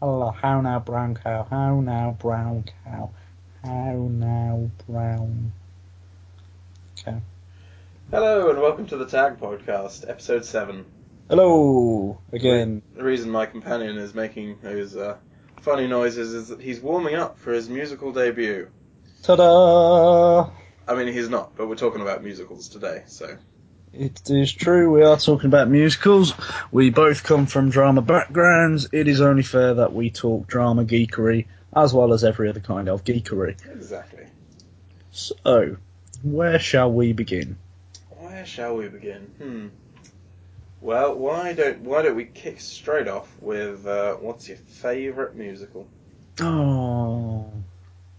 Hello, how now, brown cow? How now, brown cow? How now, brown cow? Hello and welcome to the Tag Podcast, episode seven. Hello again. The reason my companion is making those uh, funny noises is that he's warming up for his musical debut. Ta-da! I mean, he's not, but we're talking about musicals today, so. It is true. We are talking about musicals. We both come from drama backgrounds. It is only fair that we talk drama geekery as well as every other kind of geekery. Exactly. So, where shall we begin? Where shall we begin? Hmm. Well, why don't why don't we kick straight off with uh, what's your favourite musical? Oh,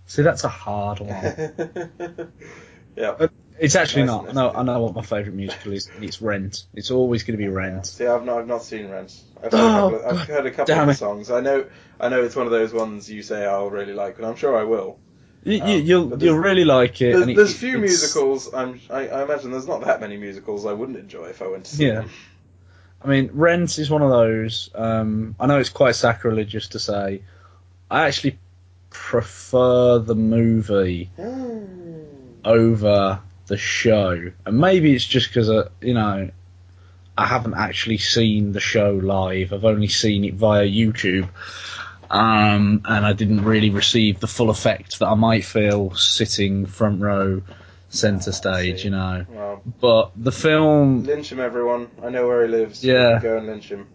see, that's a hard one. yeah. It's actually Nice not. No. I know what my favourite musical is. It's Rent. It's always going to be Rent. See, I've not, I've not seen Rent. I've heard Oh, a couple of, I've heard a couple of songs. I know, I know it's one of those ones you say I'll really like, and I'm sure I will. You, Um, you, you'll you'll really like it. There's, and it- there's few it's- musicals. I'm, I, I imagine there's not that many musicals I wouldn't enjoy if I went to see Yeah. them. I mean, Rent is one of those. Um, I know it's quite sacrilegious to say. I actually prefer the movie over the show, and maybe it's just because uh, you know I haven't actually seen the show live. I've only seen it via YouTube, um, and I didn't really receive the full effect that I might feel sitting front row, centre Ah, stage. You know, but the film lynch him, everyone. I know where he lives. Yeah. Go and lynch him.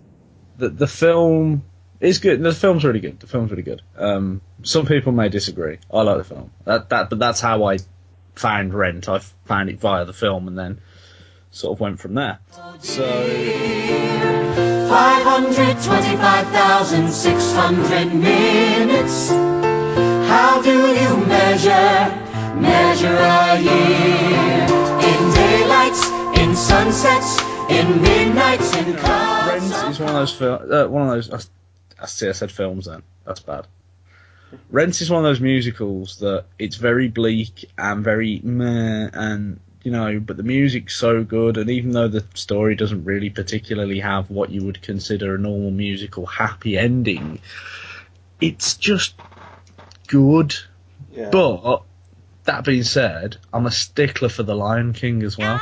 the the film is good. The film's really good. The film's really good. Um, some people may disagree. I like the film. That that but that's how I found Rent. I found it via the film and then sort of went from there. So 525,600 minutes. How do you measure, measure a year? In daylights, in sunsets, in midnights, in clouds. Rent is one of those fil- uh, one of those. I, I see. I said films then. That's bad. Rent is one of those musicals that it's very bleak and very meh, and you know, but the music's so good, and even though the story doesn't really particularly have what you would consider a normal musical happy ending, it's just good. Yeah. But that being said, I'm a stickler for the Lion King as well.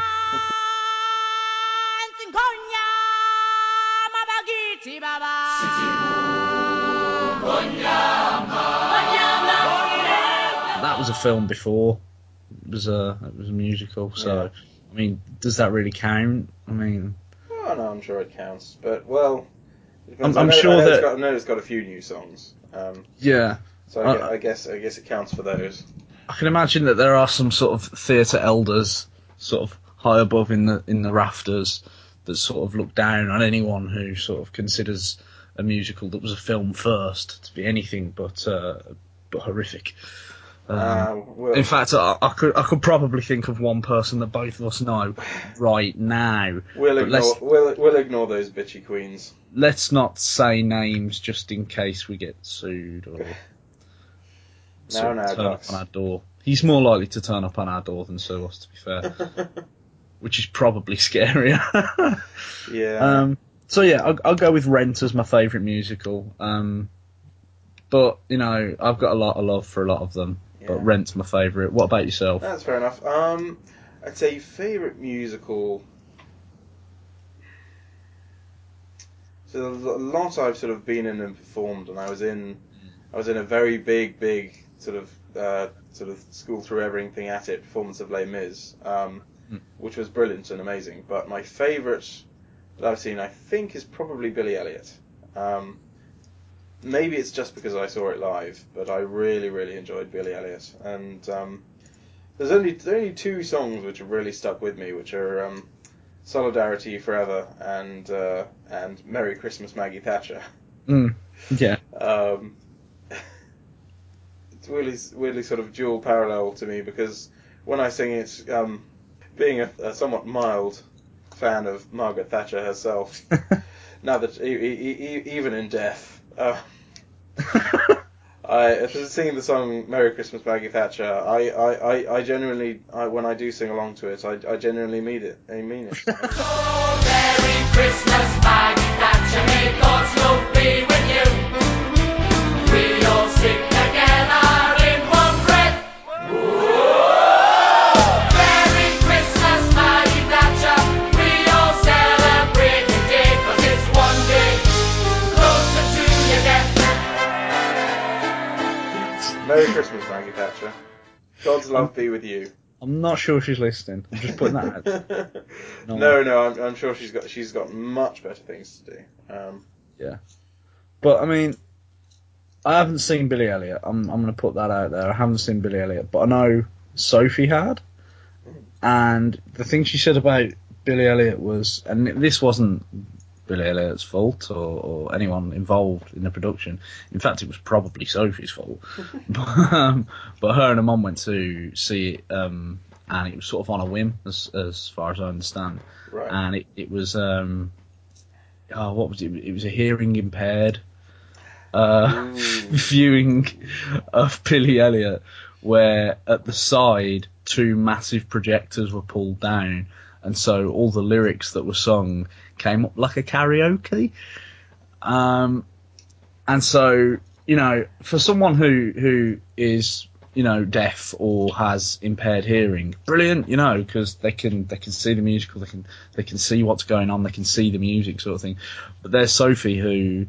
A film before. It was a it was a musical. So Yeah. I mean, does that really count? I mean, Oh no, I'm sure it counts. But well. I'm- I'm I know, sure I that- it's got, I know it's got a few new songs. Um, yeah. so I, Uh, gue- I guess I guess it counts for those. I can imagine that there are some sort of theatre elders, sort of high above in the in the rafters, that sort of look down on anyone who sort of considers a musical that was a film first to be anything but uh, but horrific. Um, well, in fact, I, I could I could probably think of one person that both of us know right now. we'll ignore we'll, we'll ignore those bitchy queens. Let's not say names just in case we get sued or of no, turn up on our door. He's more likely to turn up on our door than sue us, to be fair. which is probably scarier. yeah. um, so yeah, I'll, I'll go with Rent as my favourite musical. Um, but you know, I've got a lot of love for a lot of them. Yeah. But Rent's my favourite. What about yourself? That's fair enough. Um, I'd say favorite musical. So a lot I've sort of been in and performed, and I was in, I was in a very big, big sort of uh, sort of school through everything at it performance of Les Mis, um, Hmm. which was brilliant and amazing. But my favourite that I've seen, I think, is probably Billy Elliot. Um, maybe it's just because I saw it live, but I really, really enjoyed Billy Elliot, and um, there's only there's only two songs which have really stuck with me, which are um, "Solidarity Forever" and uh, and "Merry Christmas, Maggie Thatcher." Mm, yeah. Um, it's weirdly weirdly sort of dual parallel to me because when I sing it, um, being a, a somewhat mild fan of Margaret Thatcher herself, now that e- e- e- even in death. Uh, I I singing the song "Merry Christmas, Maggie Thatcher." I I, I, I genuinely I, when I do sing along to it, I, I genuinely mean it. I mean it. Merry Christmas, Maggie Thatcher. May be with you. God's love be with you. I'm not sure she's listening. I'm just putting that out. No. no, no, I'm, I'm sure she's got she's got much better things to do. Um, yeah, But I mean, I haven't seen Billy Elliot. I'm I'm going to put that out there. I haven't seen Billy Elliot, but I know Sophie had. And the thing she said about Billy Elliot was, and this wasn't Billy Elliot's fault or, or anyone involved in the production. In fact, it was probably Sophie's fault. but, um, but her and her mum went to see it, um, and it was sort of on a whim, as as far as I understand right. and it, it was um oh what was it it was a hearing impaired uh viewing of Billy Elliot where at the side two massive projectors were pulled down and so all the lyrics that were sung came up like a karaoke. Um and so you know for someone who who is you know deaf or has impaired hearing brilliant you know because they can they can see the musical they can they can see what's going on they can see the music sort of thing. But there's Sophie who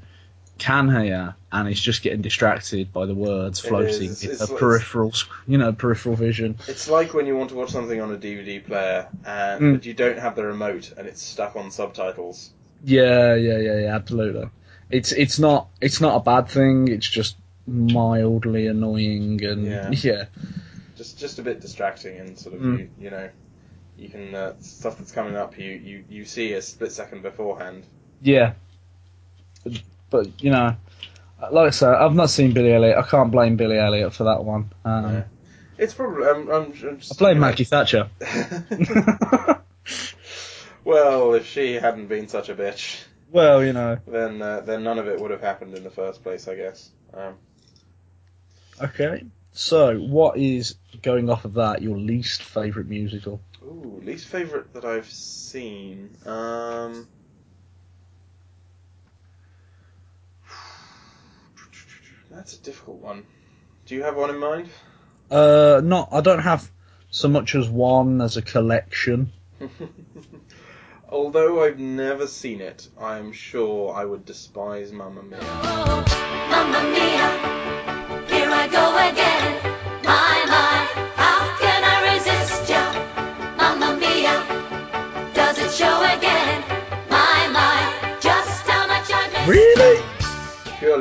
can hear and is just getting distracted by the words floating is. in It's- her peripheral you know peripheral vision It's like when you want to watch something on a DVD player and Mm. you don't have the remote and it's stuck on subtitles. yeah yeah yeah yeah absolutely it's it's not it's not a bad thing it's just mildly annoying and Yeah. yeah Just just a bit distracting and sort of Mm. you, you know you can uh, stuff that's coming up you, you you see a split second beforehand. Yeah. But, you know, like I said, I've not seen Billy Elliot. I can't blame Billy Elliot for that one. Um, Yeah. It's probably I'm, I'm, I'm just, I blame you know- Maggie Thatcher. well, if she hadn't been such a bitch, well, you know. then uh, then none of it would have happened in the first place, I guess. Um, Okay. So, what is going off of that your least favourite musical? ooh, least favorite that I've seen. Um, that's a difficult one. Do you have one in mind? Uh, not. I don't have so much as one as a collection. Although I've never seen it, I'm sure I would despise Mamma Mia. Oh, Mamma mia, here I go again.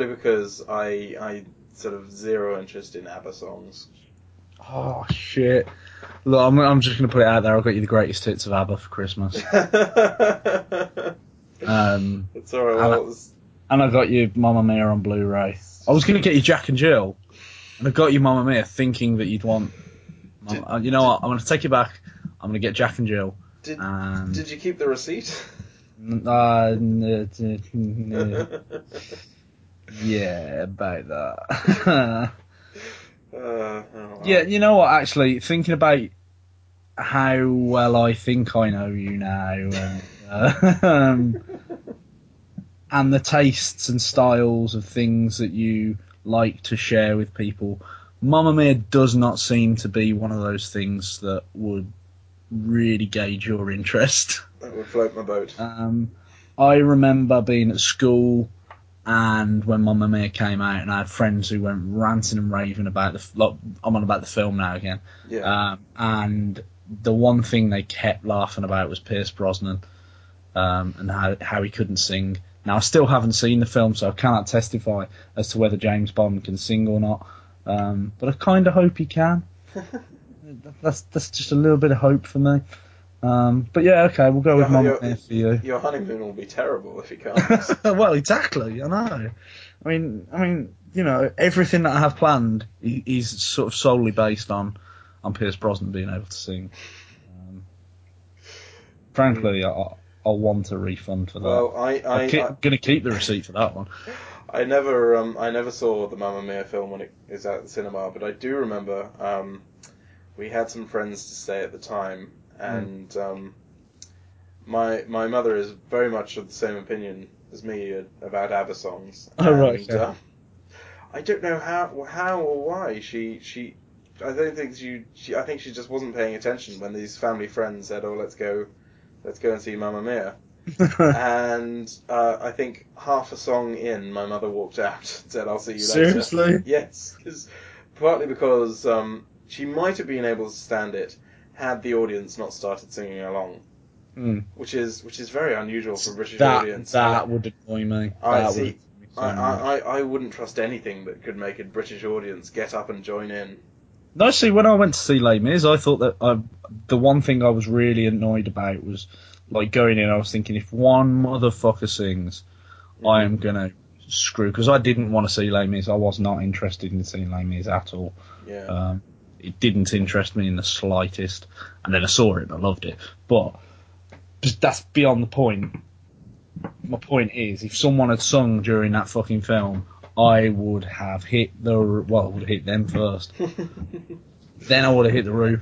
Purely because I I sort of zero interest in ABBA songs. Oh shit! Look, I'm, I'm just gonna put it out there. I've got you the greatest hits of ABBA for Christmas. Um, it's alright. Well, it's- and I got you Mamma Mia on Blu-ray. I was gonna get you Jack and Jill, and I got you Mamma Mia thinking that you'd want. Mamma, uh, you know what? I'm gonna take it back. I'm gonna get Jack and Jill. did And did you keep the receipt? uh, n- yeah, about that. Uh, oh, yeah, you know what? Actually, thinking about how well I think I know you now, and uh, um, and the tastes and styles of things that you like to share with people. Mamma Mia does not seem to be one of those things that would really gauge your interest. That would float my boat. Um, I remember being at school and when Mamma Mia came out, and I had friends who went ranting and raving about the. Like, I'm on about the film now again. Yeah. Um, and the one thing they kept laughing about was Pierce Brosnan um, and how, how he couldn't sing. Now, I still haven't seen the film, so I cannot testify as to whether James Bond can sing or not. Um, but I kind of hope he can. That's that's just a little bit of hope for me. Um, but yeah, okay, we'll go with Mamma yeah. Mia for you. Your honeymoon will be terrible if you can't. well, exactly. I know. I mean, I mean, you know, everything that I have planned is sort of solely based on on Pierce Brosnan being able to sing. Um, frankly, I, I'll want a refund for that. well, I I, I'm keep, I, gonna keep the receipt for that one. I never um I never saw the Mamma Mia film when it is at the cinema, but I do remember um we had some friends to stay at the time, and um my my mother is very much of the same opinion as me about ABBA songs. Oh, right, yeah. uh, I don't know how how or why she she. I don't think she, she. I think she just wasn't paying attention when these family friends said, "Oh, let's go, let's go and see Mamma Mia." and uh, I think half a song in, my mother walked out and said, "I'll see you later." Seriously? Yes, 'cause- partly because um, she might have been able to stand it had the audience not started singing along, Mm. which is which is very unusual for a British That audience. that would annoy me. I that see. would annoy me so I. I, I, wouldn't trust anything that could make a British audience get up and join in. No, see, when I went to see Les Mis, I thought that I, the one thing I was really annoyed about was, like, going in, I was thinking, if one motherfucker sings, I am gonna screw, because I didn't want to see Les Mis. I was not interested in seeing Les Mis at all. Yeah. Um, it didn't interest me in the slightest. And then I saw it and I loved it. But that's beyond the point. My point is, if someone had sung during that fucking film, I would have hit the well, I would have hit them first. Then I would have hit the roof.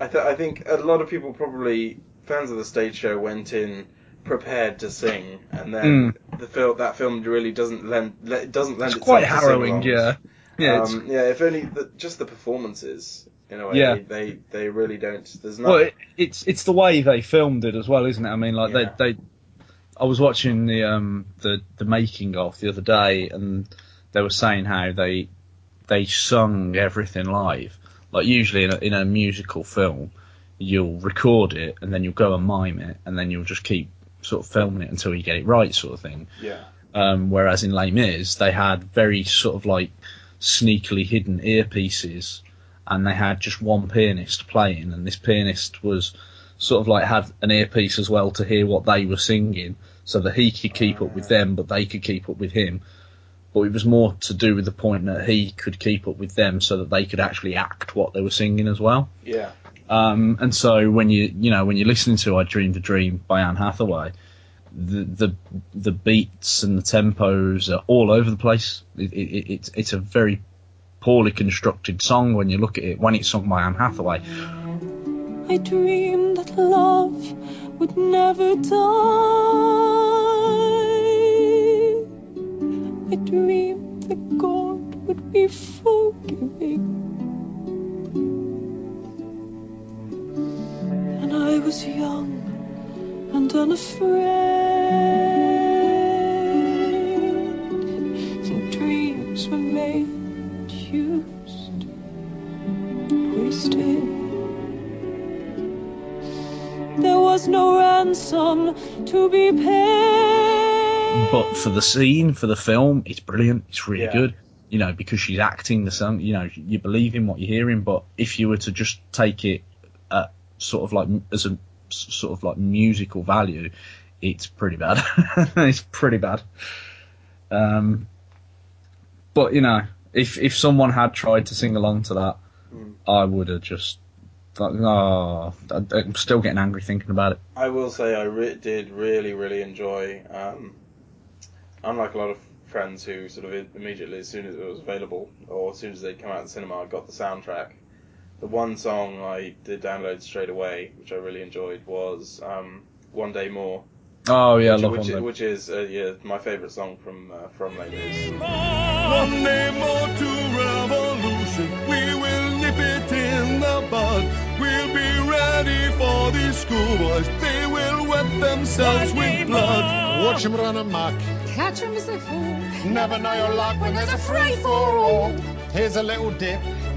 I, th- I think a lot of people probably fans of the stage show went in prepared to sing, and then mm. the film that film really doesn't lend le- doesn't lend It's itself quite harrowing, sing-alongs. yeah. Yeah, um, yeah. If only the, just the performances in a way. Yeah. They, they really don't. There's not. well, it, it's it's the way they filmed it as well, isn't it? I mean, like Yeah. they they. I was watching the um the the making of the other day, and they were saying how they they sung everything live. Like usually in a, in a musical film, you'll record it and then you'll go and mime it, and then you'll just keep sort of filming it until you get it right, sort of thing. yeah. Um, whereas in Les Mis, they had very sort of like sneakily hidden earpieces, and they had just one pianist playing, and this pianist was sort of like had an earpiece as well to hear what they were singing, so that he could keep up with them, but they could keep up with him. But it was more to do with the point that he could keep up with them, so that they could actually act what they were singing as well. Yeah. Um, and so when you you know when you're listening to "I Dreamed a Dream" by Anne Hathaway, the the the beats and the tempos are all over the place. It, it, it, it's it's a very poorly constructed song when you look at it when it's sung by Anne Hathaway. I dreamed that love would never die. I dreamed that God would be forgiving. And I was young and unafraid. And dreams were made, used, wasted. There was no ransom to be paid. But for the scene, for the film, it's brilliant. It's really Yeah. good. You know, because she's acting the song. You know, you believe in what you're hearing. But if you were to just take it at sort of like as a s- sort of like musical value, it's pretty bad. it's pretty bad. Um, but you know, if if someone had tried to sing along to that, Mm. I would have just. Oh, I'm still getting angry thinking about it. I will say I re- did really, really enjoy. Um, unlike a lot of friends who sort of immediately, as soon as it was available, or as soon as they'd come out of the cinema, got the soundtrack. The one song I did download straight away, which I really enjoyed, was um, "One Day More," Oh yeah, I which, love which, one. is, which is uh, yeah my favourite song from uh, from Les Mis. One day more to revolution. We will nip it in the bud. We'll be ready for these schoolboys. They will wet themselves with blood. Watch 'em run amok. Catch 'em as they fall. Never know your luck when there's a free for all. Here's a little dip.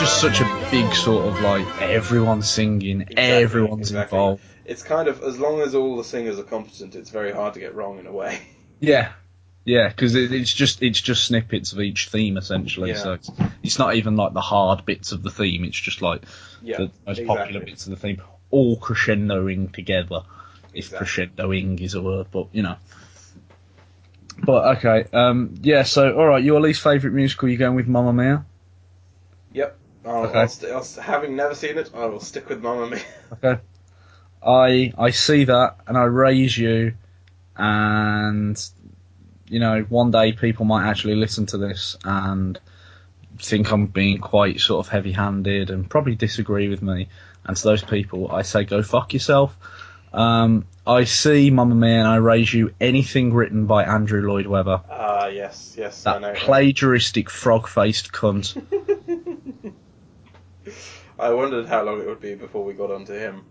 just such a big sort of like everyone's singing, Exactly, everyone's exactly. involved. It's kind of as long as all the singers are competent, it's very hard to get wrong in a way. Yeah, Yeah, because it, it's just it's just snippets of each theme essentially. Yeah. So it's, it's not even like the hard bits of the theme. It's just like Yeah, the most exactly. popular bits of the theme, all crescendoing together. If Exactly. crescendoing is a word, but you know. But okay, um, yeah. So all right, your least favourite musical? You going with Mamma Mia? Yep. I'll, Okay. I'll st- I'll, st- having never seen it, I will stick with Mamma Mia. Okay. I I see that and I raise you, and you know one day people might actually listen to this and think I'm being quite sort of heavy-handed and probably disagree with me. And to those people, I say go fuck yourself. Um, I see Mamma Mia and I raise you anything written by Andrew Lloyd Webber. Ah, yes, yes, I know. plagiaristic frog-faced cunt. I wondered how long it would be before we got onto him.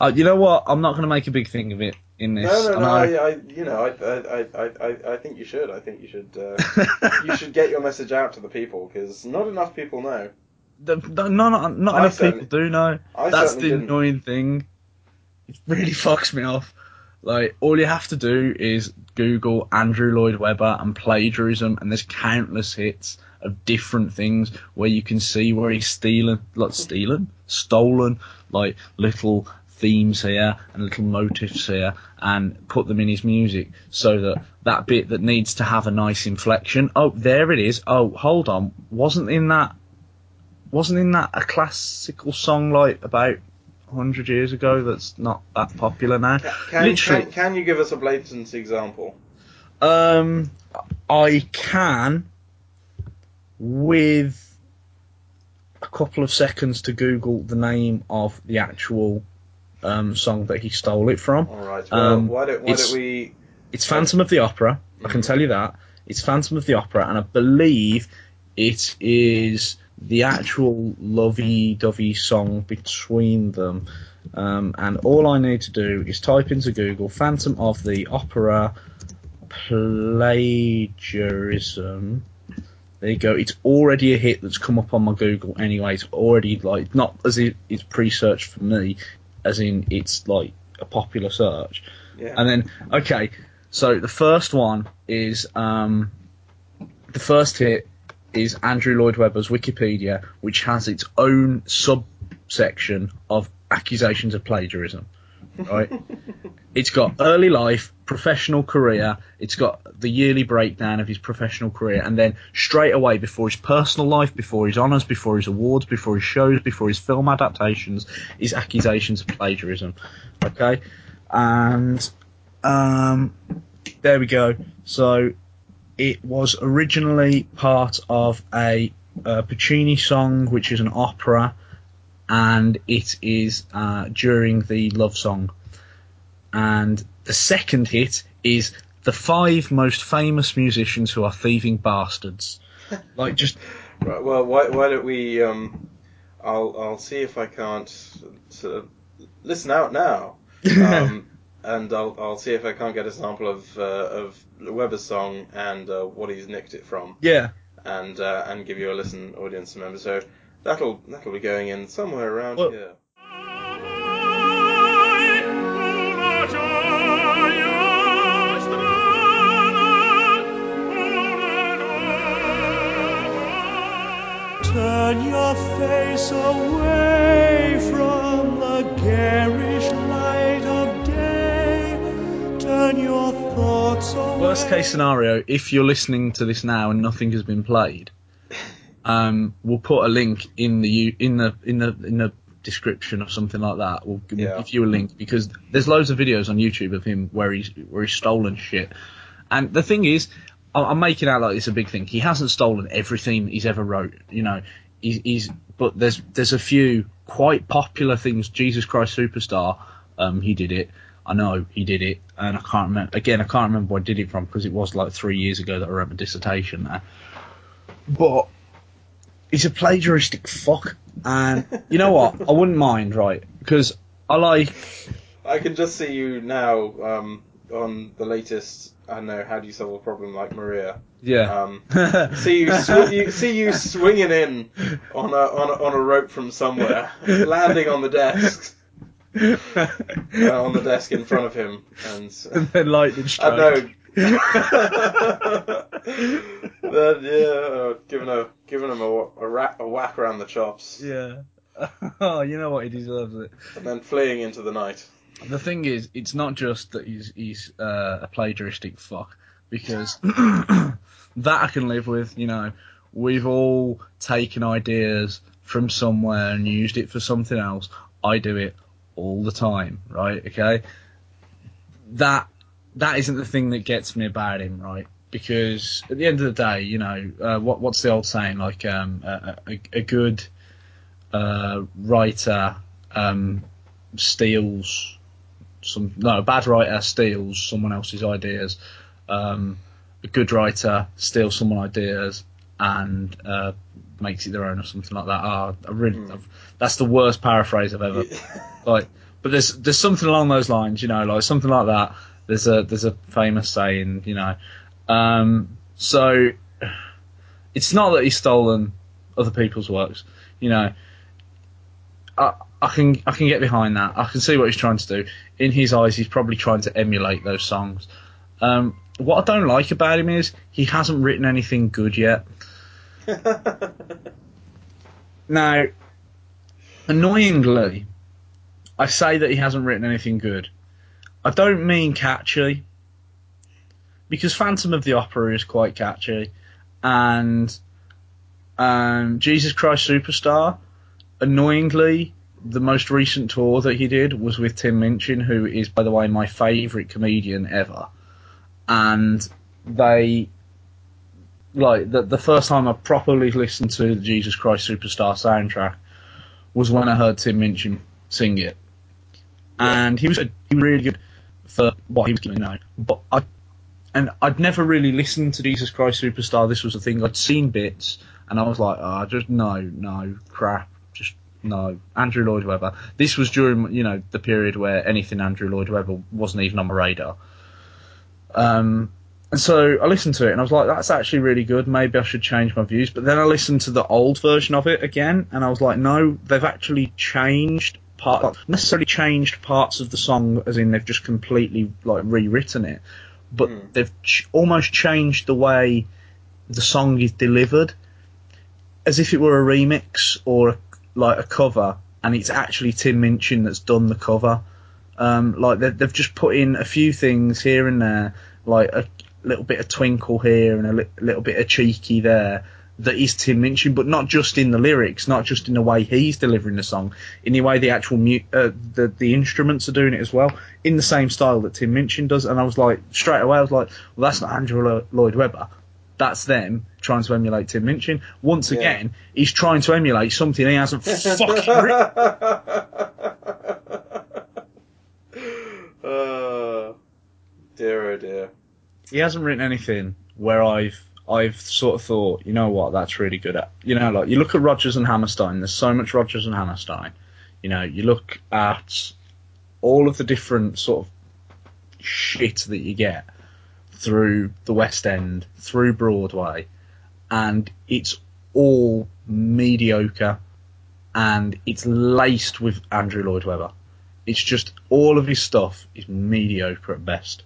Uh, you know what? I'm not going to make a big thing of it in this. No, no, no. I- I, you know, I, I, I, I, think you should. I think you should. Uh, you should get your message out to the people because not enough people know. The- the- no, not, not enough people do know. I That's the didn't. annoying thing. It really fucks me off. Like, all you have to do is Google Andrew Lloyd Webber and plagiarism, and there's countless hits of different things where you can see where he's stealing, like stealing, stolen, like little themes here and little motifs here, and put them in his music so that that bit that needs to have a nice inflection. Oh, there it is. Oh, hold on, wasn't in that wasn't in that a classical song like about 100 years ago that's not that popular now? Can, Literally. can, can you give us a blatant example? Um, I can, with a couple of seconds to Google the name of the actual um, song that he stole it from. All right. Well, Um, why don't why it's- don't we? It's Phantom of the Opera. I can Mhm. tell you that. It's Phantom of the Opera, and I believe it is the actual lovey-dovey song between them. Um, and all I need to do is type into Google Phantom of the Opera plagiarism. There you go. It's already a hit that's come up on my Google anyway. It's already like not as it's pre-searched for me, as in it's like a popular search. Yeah. And then, okay, so the first one is um, the first hit is Andrew Lloyd Webber's Wikipedia, which has its own subsection of accusations of plagiarism. Right? it's got early life, professional career. It's got the yearly breakdown of his professional career, and then straight away before his personal life, before his honours, before his awards, before his shows, before his film adaptations, is accusations of plagiarism. Okay, and um, there we go. So it was originally part of a, uh Puccini song, which is an opera, and it is uh, during the love song. And the second hit is the five most famous musicians who are thieving bastards. Like just Right, well, why, why don't we? Um, I'll I'll see if I can't sort of listen out now, um, and I'll I'll see if I can't get a sample of uh, of Webber's song and uh, what he's nicked it from, yeah. and uh, and give you a listen, audience member. So that'll that'll be going in somewhere around Well- here. Turn your face away from the garish Worst case scenario, if you're listening to this now and nothing has been played, um, we'll put a link in the in the in the in the description or something like that. We'll, we'll Yeah. give you a link because there's loads of videos on YouTube of him where he's where he's stolen shit. And the thing is, I- I'm making out like it's a big thing. He hasn't stolen everything he's ever wrote. You know, he's, he's but there's there's a few quite popular things. Jesus Christ Superstar, um, he did it. I know he did it, and I can't remember. Again, I can't remember where I did it from because it was like three years ago that I wrote my dissertation there. But he's a plagiaristic fuck, and you know what? I wouldn't mind, right? Because I like I can just see you now um, on the latest. I don't know how do you solve a problem like Maria. yeah. Um, see you, sw- you see you swinging in on a, on a on a rope from somewhere, landing on the desk, uh, on the desk in front of him, and and then lightning I strike. don't know. then yeah, uh, giving a giving him a, a, ra- a whack around the chops, yeah. oh, you know what? He deserves it. and then fleeing into the night. The thing is, it's not just that he's he's uh, a plagiaristic fuck because that I can live with. You know, we've all taken ideas from somewhere and used it for something else. I do it all the time, right? Okay, that that isn't the thing that gets me about him, right? Because at the end of the day, you know, uh, what what's the old saying? Like, um, a, a, a good uh, writer um, steals some no a bad writer steals someone else's ideas. Um, a good writer steals someone's ideas and uh, makes it their own or something like that. Ah, I really. I've- that's the worst paraphrase I've ever like. But there's there's something along those lines, you know, like something like that. There's a there's a famous saying, you know. Um, so it's not that he's stolen other people's works, you know. I, I can I can get behind that. I can see what he's trying to do. In his eyes, he's probably trying to emulate those songs. Um, what I don't like about him is he hasn't written anything good yet. Now, annoyingly, I say that he hasn't written anything good. I don't mean catchy, because Phantom of the Opera is quite catchy, and um, Jesus Christ Superstar, annoyingly, the most recent tour that he did was with Tim Minchin, who is, by the way, my favourite comedian ever. And they, like, the, the first time I properly listened to the Jesus Christ Superstar soundtrack was when I heard Tim Minchin sing it. And he was, he was really good for what he was doing now. But I, and I'd never really listened to Jesus Christ Superstar. This was the thing. I'd seen bits, and I was like, oh, just no, no, crap, just no. Andrew Lloyd Webber. This was during, you know, the period where anything Andrew Lloyd Webber wasn't even on my radar. Um, and so I listened to it, and I was like, that's actually really good. Maybe I should change my views. But then I listened to the old version of it again, and I was like, no, they've actually changed part, necessarily changed parts of the song, as in they've just completely like rewritten it, but Mm. they've ch- almost changed the way the song is delivered, as if it were a remix or a, like a cover, and it's actually Tim Minchin that's done the cover. Um, like they, they've just put in a few things here and there, like a little bit of twinkle here and a li- little bit of cheeky there. That is Tim Minchin, but not just in the lyrics, not just in the way he's delivering the song, in the way the actual mu- uh, the the instruments are doing it as well, in the same style that Tim Minchin does. And I was like, straight away, I was like, well, that's not Andrew Lo- Lloyd Webber. That's them trying to emulate Tim Minchin. Once Yeah. again, he's trying to emulate something he hasn't fucking written. uh, dear oh dear. he hasn't written anything where I've I've sort of thought, you know what, that's really good at. You know, like you look at Rodgers and Hammerstein. There's so much Rodgers and Hammerstein. You know, you look at all of the different sort of shit that you get through the West End, through Broadway, and it's all mediocre, and it's laced with Andrew Lloyd Webber. It's just all of his stuff is mediocre at best.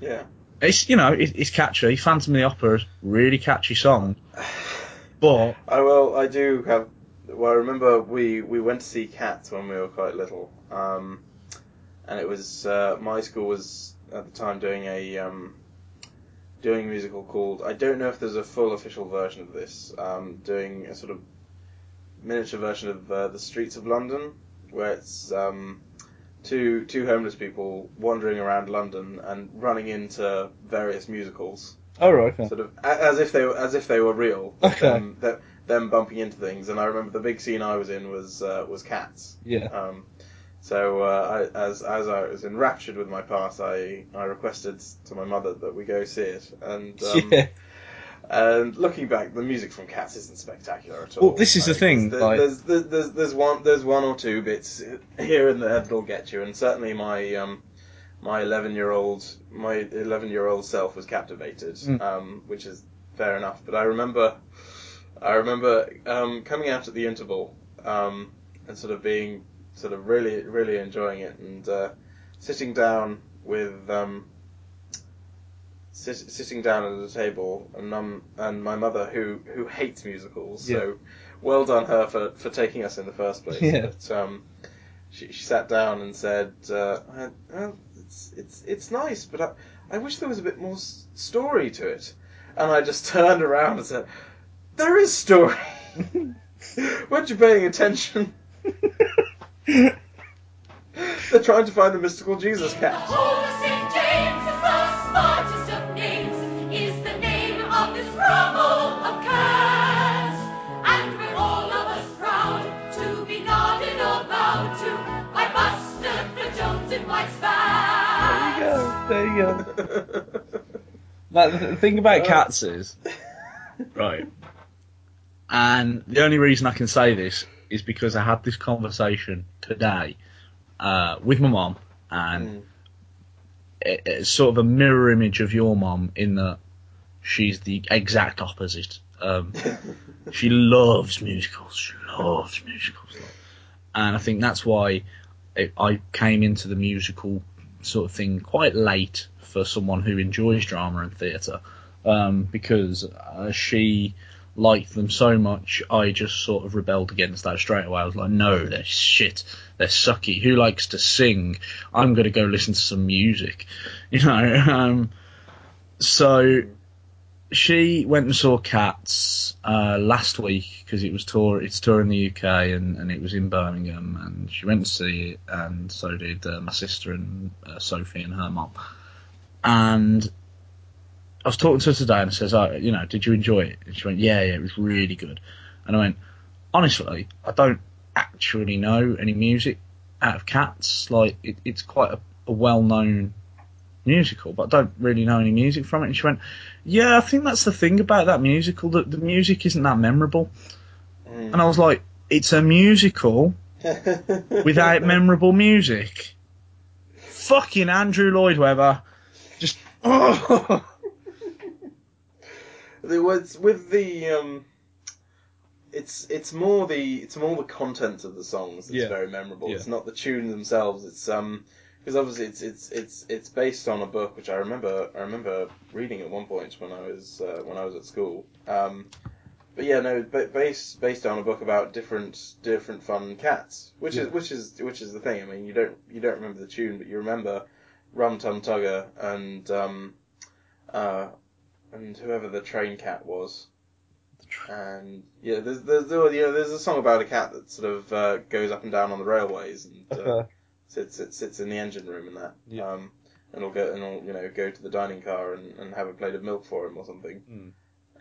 Yeah. It's you know it, it's catchy. Phantom of the Opera is really catchy song, but I well, I do have. Well, I remember we we went to see Cats when we were quite little, um, and it was uh, my school was at the time doing a um, doing a musical called. I don't know if there's a full official version of this. Um, doing a sort of miniature version of uh, the streets of London, where it's um, two two homeless people wandering around London and running into various musicals oh right, okay. sort of as if they were as if they were real. Okay. Them, them, them bumping into things, and I remember the big scene I was in was uh, was cats. yeah, Um, so uh, I, as as I was enraptured with my part, I I requested to my mother that we go see it, and um, yeah. And looking back, the music from Cats isn't spectacular at all. Well, this is the thing, There's, like- there's, there's, there's, there's one there's one or two bits here and there that'll get you, and certainly my um, my 11 year old my 11 year old self was captivated, Mm. um, which is fair enough. But I remember I remember um, coming out at the interval um, and sort of being sort of really really enjoying it and uh, sitting down with um, sit, sitting down at a table, and mum and my mother, who who hates musicals, so well done her for, for taking us in the first place. Yeah. But um, she, she sat down and said, uh, well, it's it's it's nice, but I, I wish there was a bit more s- story to it. And I just turned around and said, there is story. Weren't you paying attention? They're trying to find the mystical Jesus cat. Spats. There you go. There you go. Like, the thing about cats is, right, and the only reason I can say this is because I had this conversation today uh, with my mom, and Mm. it, it's sort of a mirror image of your mom in that she's the exact opposite. Um, she loves musicals. She loves musicals. And I think that's why it, I came into the musical sort of thing quite late for someone who enjoys drama and theatre. Um, because uh, she liked them so much, I just sort of rebelled against that straight away. I was like, no, they're shit. They're sucky. Who likes to sing? I'm going to go listen to some music. You know? Um, so she went and saw Cats uh, last week because it was tour. It's touring the UK and, and it was in Birmingham, and she went to see it, and so did uh, my sister and uh, Sophie and her mum. And I was talking to her today, and I says, "Oh, you know, did you enjoy it?" And she went, "Yeah, yeah, it was really good." And I went, "Honestly, I don't actually know any music out of Cats. Like, it, it's quite a, a well-known." Musical, but I don't really know any music from it. And she went, Yeah, I think that's the thing about that musical, that the music isn't that memorable. Mm. And I was like, It's a musical without memorable music. Fucking Andrew Lloyd Webber. Just oh. There was with the um, it's it's more the it's more the content of the songs that's Yeah. very memorable. Yeah. It's not the tune themselves. It's um because obviously it's it's it's it's based on a book which I remember I remember reading at one point when I was uh, when I was at school. Um, but yeah, no, based based on a book about different different fun cats, which Yeah. is which is which is the thing. I mean, you don't you don't remember the tune, but you remember Rum Tum Tugger and um, uh, and whoever the train cat was. And yeah, there's there's you know there's a song about a cat that sort of uh, goes up and down on the railways and uh, Sits it sits in the engine room and that. Yeah. Um, and will go and will you know go to the dining car and, and have a plate of milk for him or something. Mm.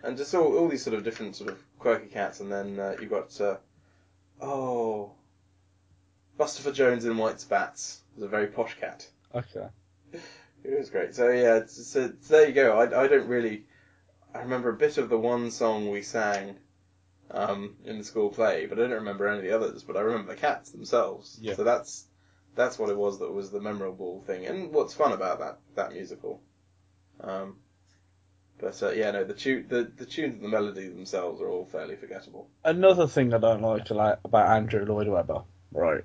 And just all, all these sort of different sort of quirky cats, and then uh, you got uh, oh, Bustopher Jones in white spats was a very posh cat. Okay. It was great. So yeah, so, so there you go. I, I don't really. I remember a bit of the one song we sang um, in the school play, but I don't remember any of the others. But I remember the cats themselves. Yeah. So that's that's what it was that was the memorable thing, and what's fun about that that musical. Um, but uh, yeah, no, the tune, the the tunes and the melody themselves are all fairly forgettable. Another thing I don't like to like about Andrew Lloyd Webber, right?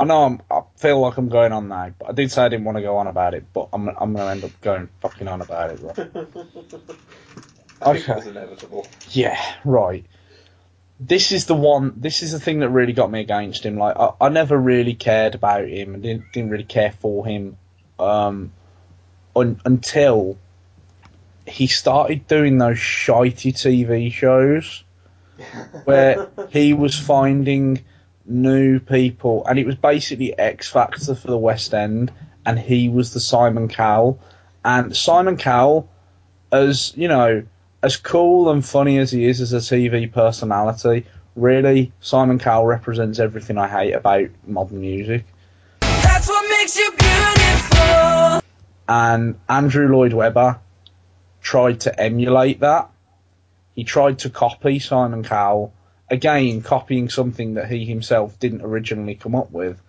I know I'm, I feel like I'm going on now, but I did say I didn't want to go on about it, but I'm I'm gonna end up going fucking on about it, right? I think Okay. it was inevitable. Yeah, right. This is the one. This is the thing that really got me against him. Like, I, I never really cared about him. and didn't didn't really care for him, um, un, until he started doing those shitey TV shows where he was finding new people, and it was basically X Factor for the West End, and he was the Simon Cowell, and Simon Cowell, as you know, as cool and funny as he is as a TV personality, really, Simon Cowell represents everything I hate about modern music. That's what makes you beautiful. And Andrew Lloyd Webber tried to emulate that. He tried to copy Simon Cowell, again, copying something that he himself didn't originally come up with,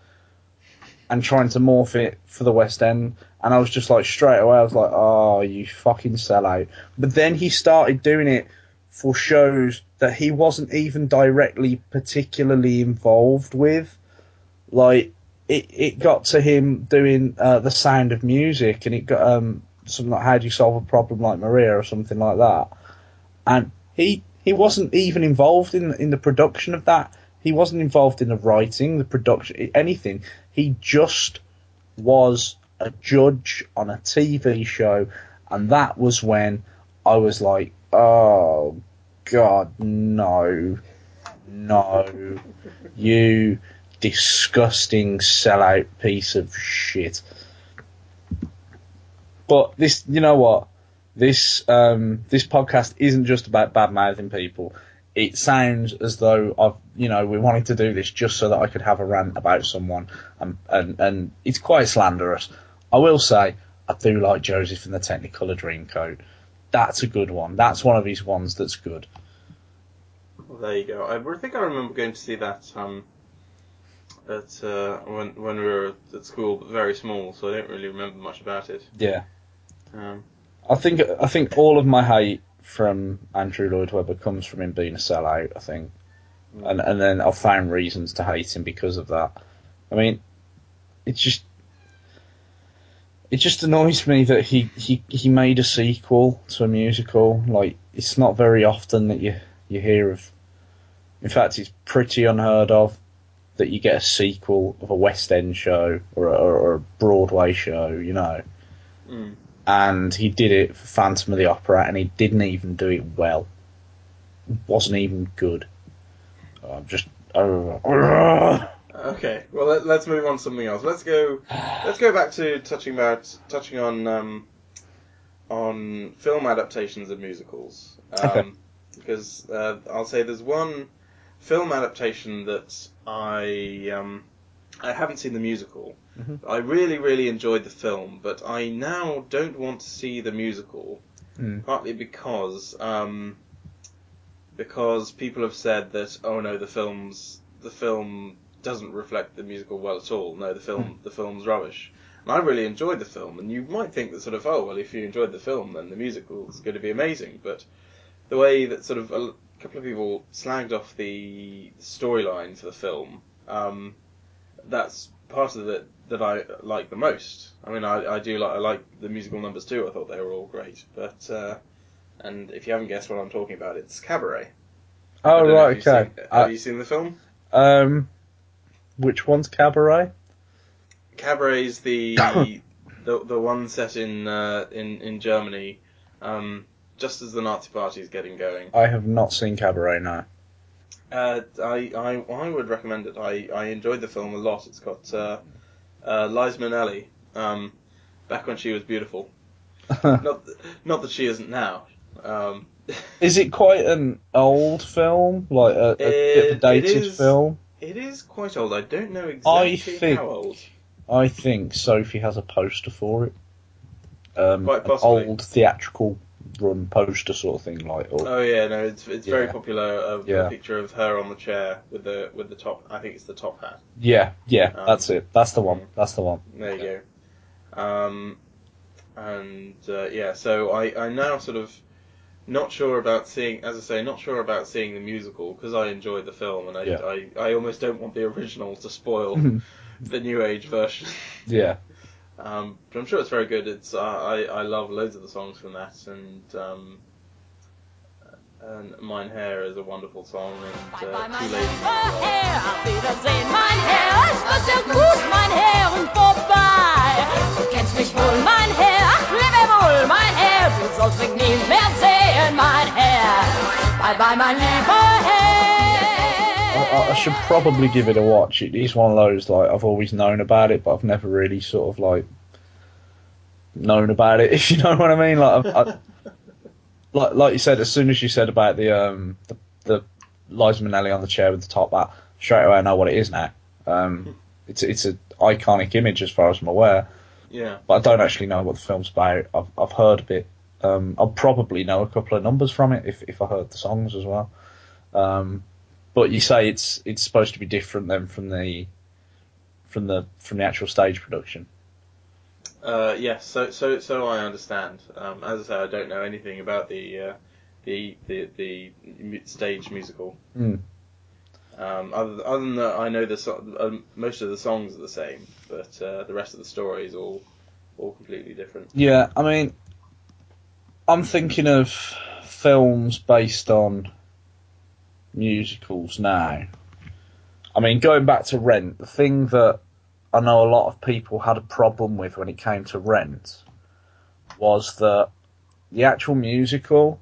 and trying to morph it for the West End. And I was just like, straight away, I was like, oh, you fucking sellout. But then he started doing it for shows that he wasn't even directly particularly involved with. Like, it, it got to him doing uh, the sound of music, and it got um, something like how do you solve a problem like Maria or something like that, and he he wasn't even involved in in the production of that. He wasn't involved in the writing, the production, anything. He just was a judge on a TV show, and that was when I was like, oh God, no, no, you disgusting sellout piece of shit. But this, you know what? This um, this podcast isn't just about bad mouthing people. It sounds as though I've, you know, we wanted to do this just so that I could have a rant about someone, and and, and it's quite slanderous. I will say I do like Joseph in the Technicolor Dreamcoat. That's a good one. That's one of his ones that's good. Well, there you go. I think I remember going to see that um, at uh, when when we were at school, but very small, so I don't really remember much about it. Yeah. Um, I think I think all of my hate from Andrew Lloyd Webber comes from him being a sellout. I think, and and then I've found reasons to hate him because of that. I mean, it's just it just annoys me that he he he made a sequel to a musical. Like it's not very often that you you hear of. In fact, it's pretty unheard of that you get a sequel of a West End show or a, or a Broadway show. You know mm. and he did it for Phantom of the Opera, and he didn't even do it well. It wasn't even good. I'm just. Uh, Okay, well let, let's move on to something else. Let's go. Let's go back to touching about touching on um, on film adaptations of musicals. Um, Okay. Because uh, I'll say there's one film adaptation that I um, I haven't seen the musical. Mhm. I really really enjoyed the film, but I now don't want to see the musical. Mm. Partly because um, because people have said that oh no the film's the film doesn't reflect the musical well at all. No, the film the film's rubbish. And I really enjoyed the film, and you might think that sort of oh well if you enjoyed the film then the musical is going to be amazing, but the way that sort of a couple of people slagged off the storyline for the film, um, that's part of it that I like the most. I mean, I, I do like I like the musical numbers too. I thought they were all great, but uh, and if you haven't guessed what I'm talking about, it's Cabaret. Oh right, okay. seen- have Uh, you seen the film? um, which one's Cabaret? Cabaret's the the the one set in uh, in in Germany, um, just as the Nazi Party is getting going. I have not seen Cabaret now. Uh, I, I I would recommend it. I, I enjoyed the film a lot. It's got uh, uh, Liza Minnelli, um, back when she was beautiful. Not th- not that she isn't now. Um, Is it quite an old film, like a, a It- dated it is- film? It is quite old. I don't know I exactly think- how old. I think Sophie has a poster for it. Um, Quite possibly. old theatrical run poster sort of thing, like. Or, Oh yeah, no, it's it's very popular. Of Yeah. A picture of her on the chair with the with the top. I think it's the top hat. yeah, yeah, Um, that's it. That's the one. That's the one. There you go. Um, and uh, yeah, so I, I now sort of not sure about seeing, as I say, not sure about seeing the musical because I enjoyed the film and I, Yeah. I, I almost don't want the original to spoil the new age version. Yeah. Um, but I'm sure it's very good. It's uh, I I love loads of the songs from that and um, and Mein Herr is a wonderful song and uh, Two Ladies. as well. Herr, auf Wiedersehen, mein Herr, es war sehr gut, mein Herr, und vorbei. Du kennst mich wohl, mein Herr, ach, lebe wohl, mein Herr, du sollst mich nie mehr sehen, mein Herr. Bye bye, mein lieber Herr. I, I should probably give it a watch. It is one of those like I've always known about it, but I've never really sort of like known about it. If you know what I mean, like I've, I, like like you said, as soon as you said about the um the, the Liza Minnelli on the chair with the top hat, straight away I know what it is now. Um, it's it's an iconic image as far as I'm aware, Yeah. but I don't actually know what the film's about. I've I've heard a bit. Um, I'll probably know a couple of numbers from it if if I heard the songs as well. Um, but you say it's it's supposed to be different then from the from the from the actual stage production. Uh, yes, so so so I understand. Um, as I say, I don't know anything about the uh, the, the the stage musical. Mm. Um, other, other than that, I know the so- um, most of the songs are the same, but uh, the rest of the story is all all completely different. Yeah, I mean, I'm thinking of films based on musicals now. I mean, going back to Rent, the thing that I know a lot of people had a problem with when it came to Rent was that the actual musical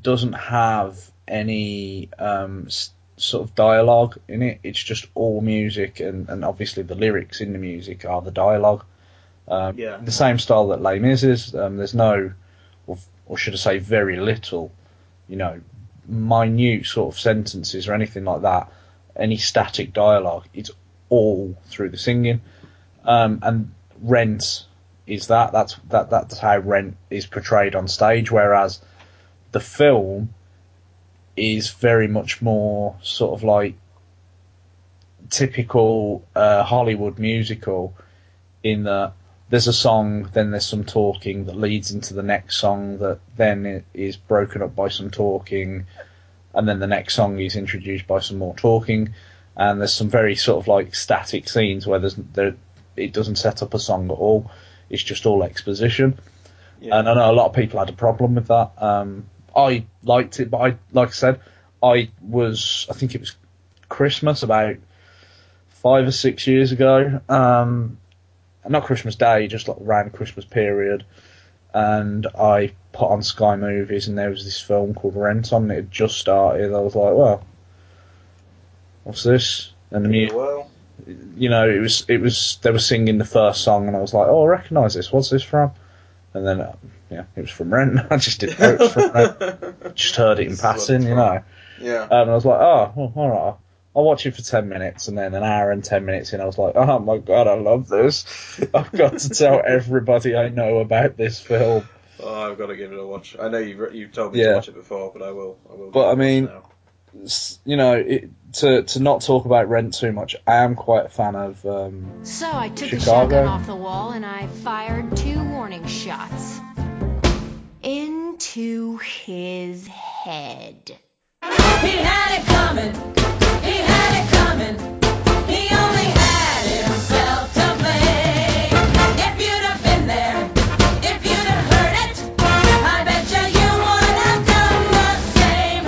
doesn't have any um, sort of dialogue in it. It's just all music, and, and obviously the lyrics in the music are the dialogue. Um, Yeah. The same style that Les Mis is. Um, there's no, or, should I say, very little, you know, minute sort of sentences or anything like that. Any static dialogue. It's all through the singing. Um, and Rent is that. That's that. That's how Rent is portrayed on stage. Whereas the film is very much more sort of like typical uh, Hollywood musical in that there's a song, then there's some talking that leads into the next song that then is broken up by some talking, and then the next song is introduced by some more talking, and there's some very sort of like static scenes where there's there it doesn't set up a song at all. It's just all exposition. Yeah. And I know a lot of people had a problem with that. Um, I liked it, but I, like I said, I was, I think it was Christmas about five or six years ago. Um, not Christmas Day, just like around Christmas period. And I put on Sky Movies, and there was this film called Rent on. It had just started. I was like, well, what's this? And the music well, you know, it was it was they were singing the first song, and I was like, oh, I recognise this. What's this from? And then, uh, yeah, it was from Rent. I just didn't know it was from Rent. Just heard it in This passing, you know. yeah. Um, and I was like, oh, well, all right. I'll watch it for ten minutes, and then an hour and ten minutes in, I was like, oh my god, I love this. I've got to tell everybody I know about this film. Oh, I've got to give it a watch. I know you've you've told me Yeah. to watch it before, but I will. I will. But, give it a I watch mean, You know, it, to to not talk about Rent too much, I am quite a fan of. Um, So I took the Chicago. shotgun off the wall and I fired two warning shots into his head. He had it coming. Um, I've done the same.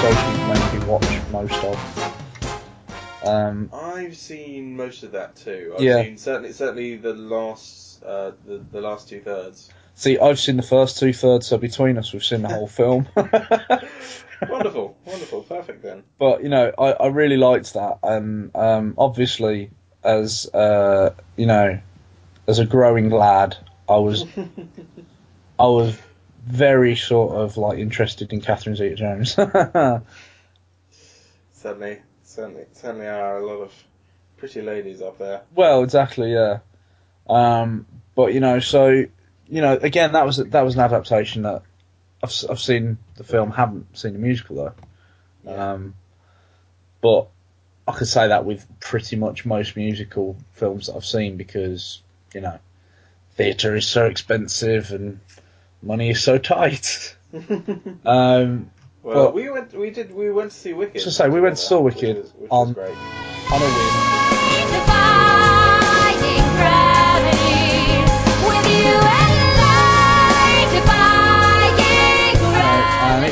So he's making watch most of. I've seen most of that too. I've Yeah. seen certainly certainly the last uh, the the last two thirds. See, I've seen the first two thirds, so between us, we've seen the whole film. wonderful, wonderful, perfect then. but you know, I, I really liked that, and um, obviously, as uh, you know, as a growing lad, I was I was very sort of like interested in Catherine Zeta-Jones. Certainly, certainly, certainly are a lot of pretty ladies up there. Well, exactly, yeah. Um, but you know, so you know, again, that was that was an adaptation that I've I've seen the film, haven't seen the musical though. Yeah. Um, but I could say that with pretty much most musical films that I've seen because you know, theatre is so expensive and money is so tight. Um, well, but- we went, we did, we went to see Wicked. So say, we went to saw which Wicked which on- on a whim.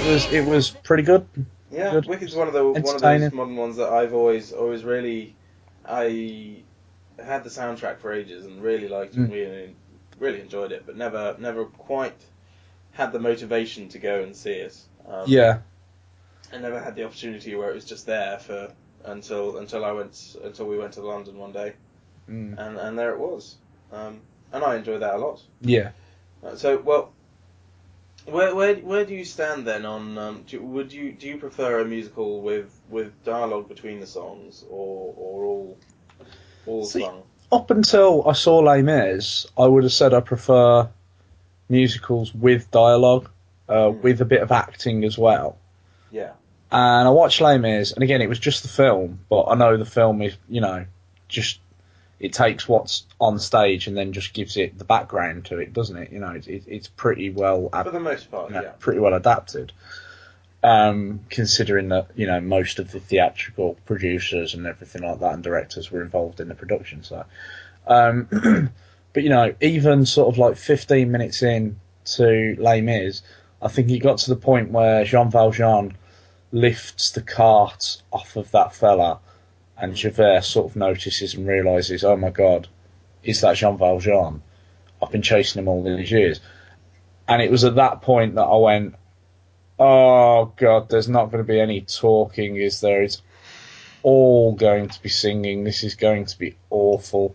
It was it was pretty good. Yeah, Good. Wicked's one of the one of those modern ones that I've always always really I had the soundtrack for ages and really liked it, Mm. really really enjoyed it, but never never quite had the motivation to go and see it. Um, Yeah, I never had the opportunity where it was just there for until until I went until we went to London one day Mm. and and there it was, um, and I enjoyed that a lot. yeah. Uh, So well. Where, where where do you stand then on um, do, would you do you prefer a musical with, with dialogue between the songs or or all all See- sung? Up until I saw Les Mis, I would have said I prefer musicals with dialogue, uh, Mm. with a bit of acting as well. Yeah. And I watched Les Mis, and again, it was just the film, but I know the film is, you know, just it takes what's on stage and then just gives it the background to it, doesn't it? You know, it, it, it's pretty well adapted For the most part, you know, yeah. pretty well adapted. Um, considering that you know most of the theatrical producers and everything like that and directors were involved in the production, so. Um, But you know, even sort of like 15 minutes in to Les Mis, I think it got to the point where Jean Valjean lifts the cart off of that fella, and Javert sort of notices and realizes, oh my god, is that Jean Valjean? I've been chasing him all these years. And it was at that point that I went, oh god, there's not going to be any talking, is there? It's all going to be singing. This is going to be awful.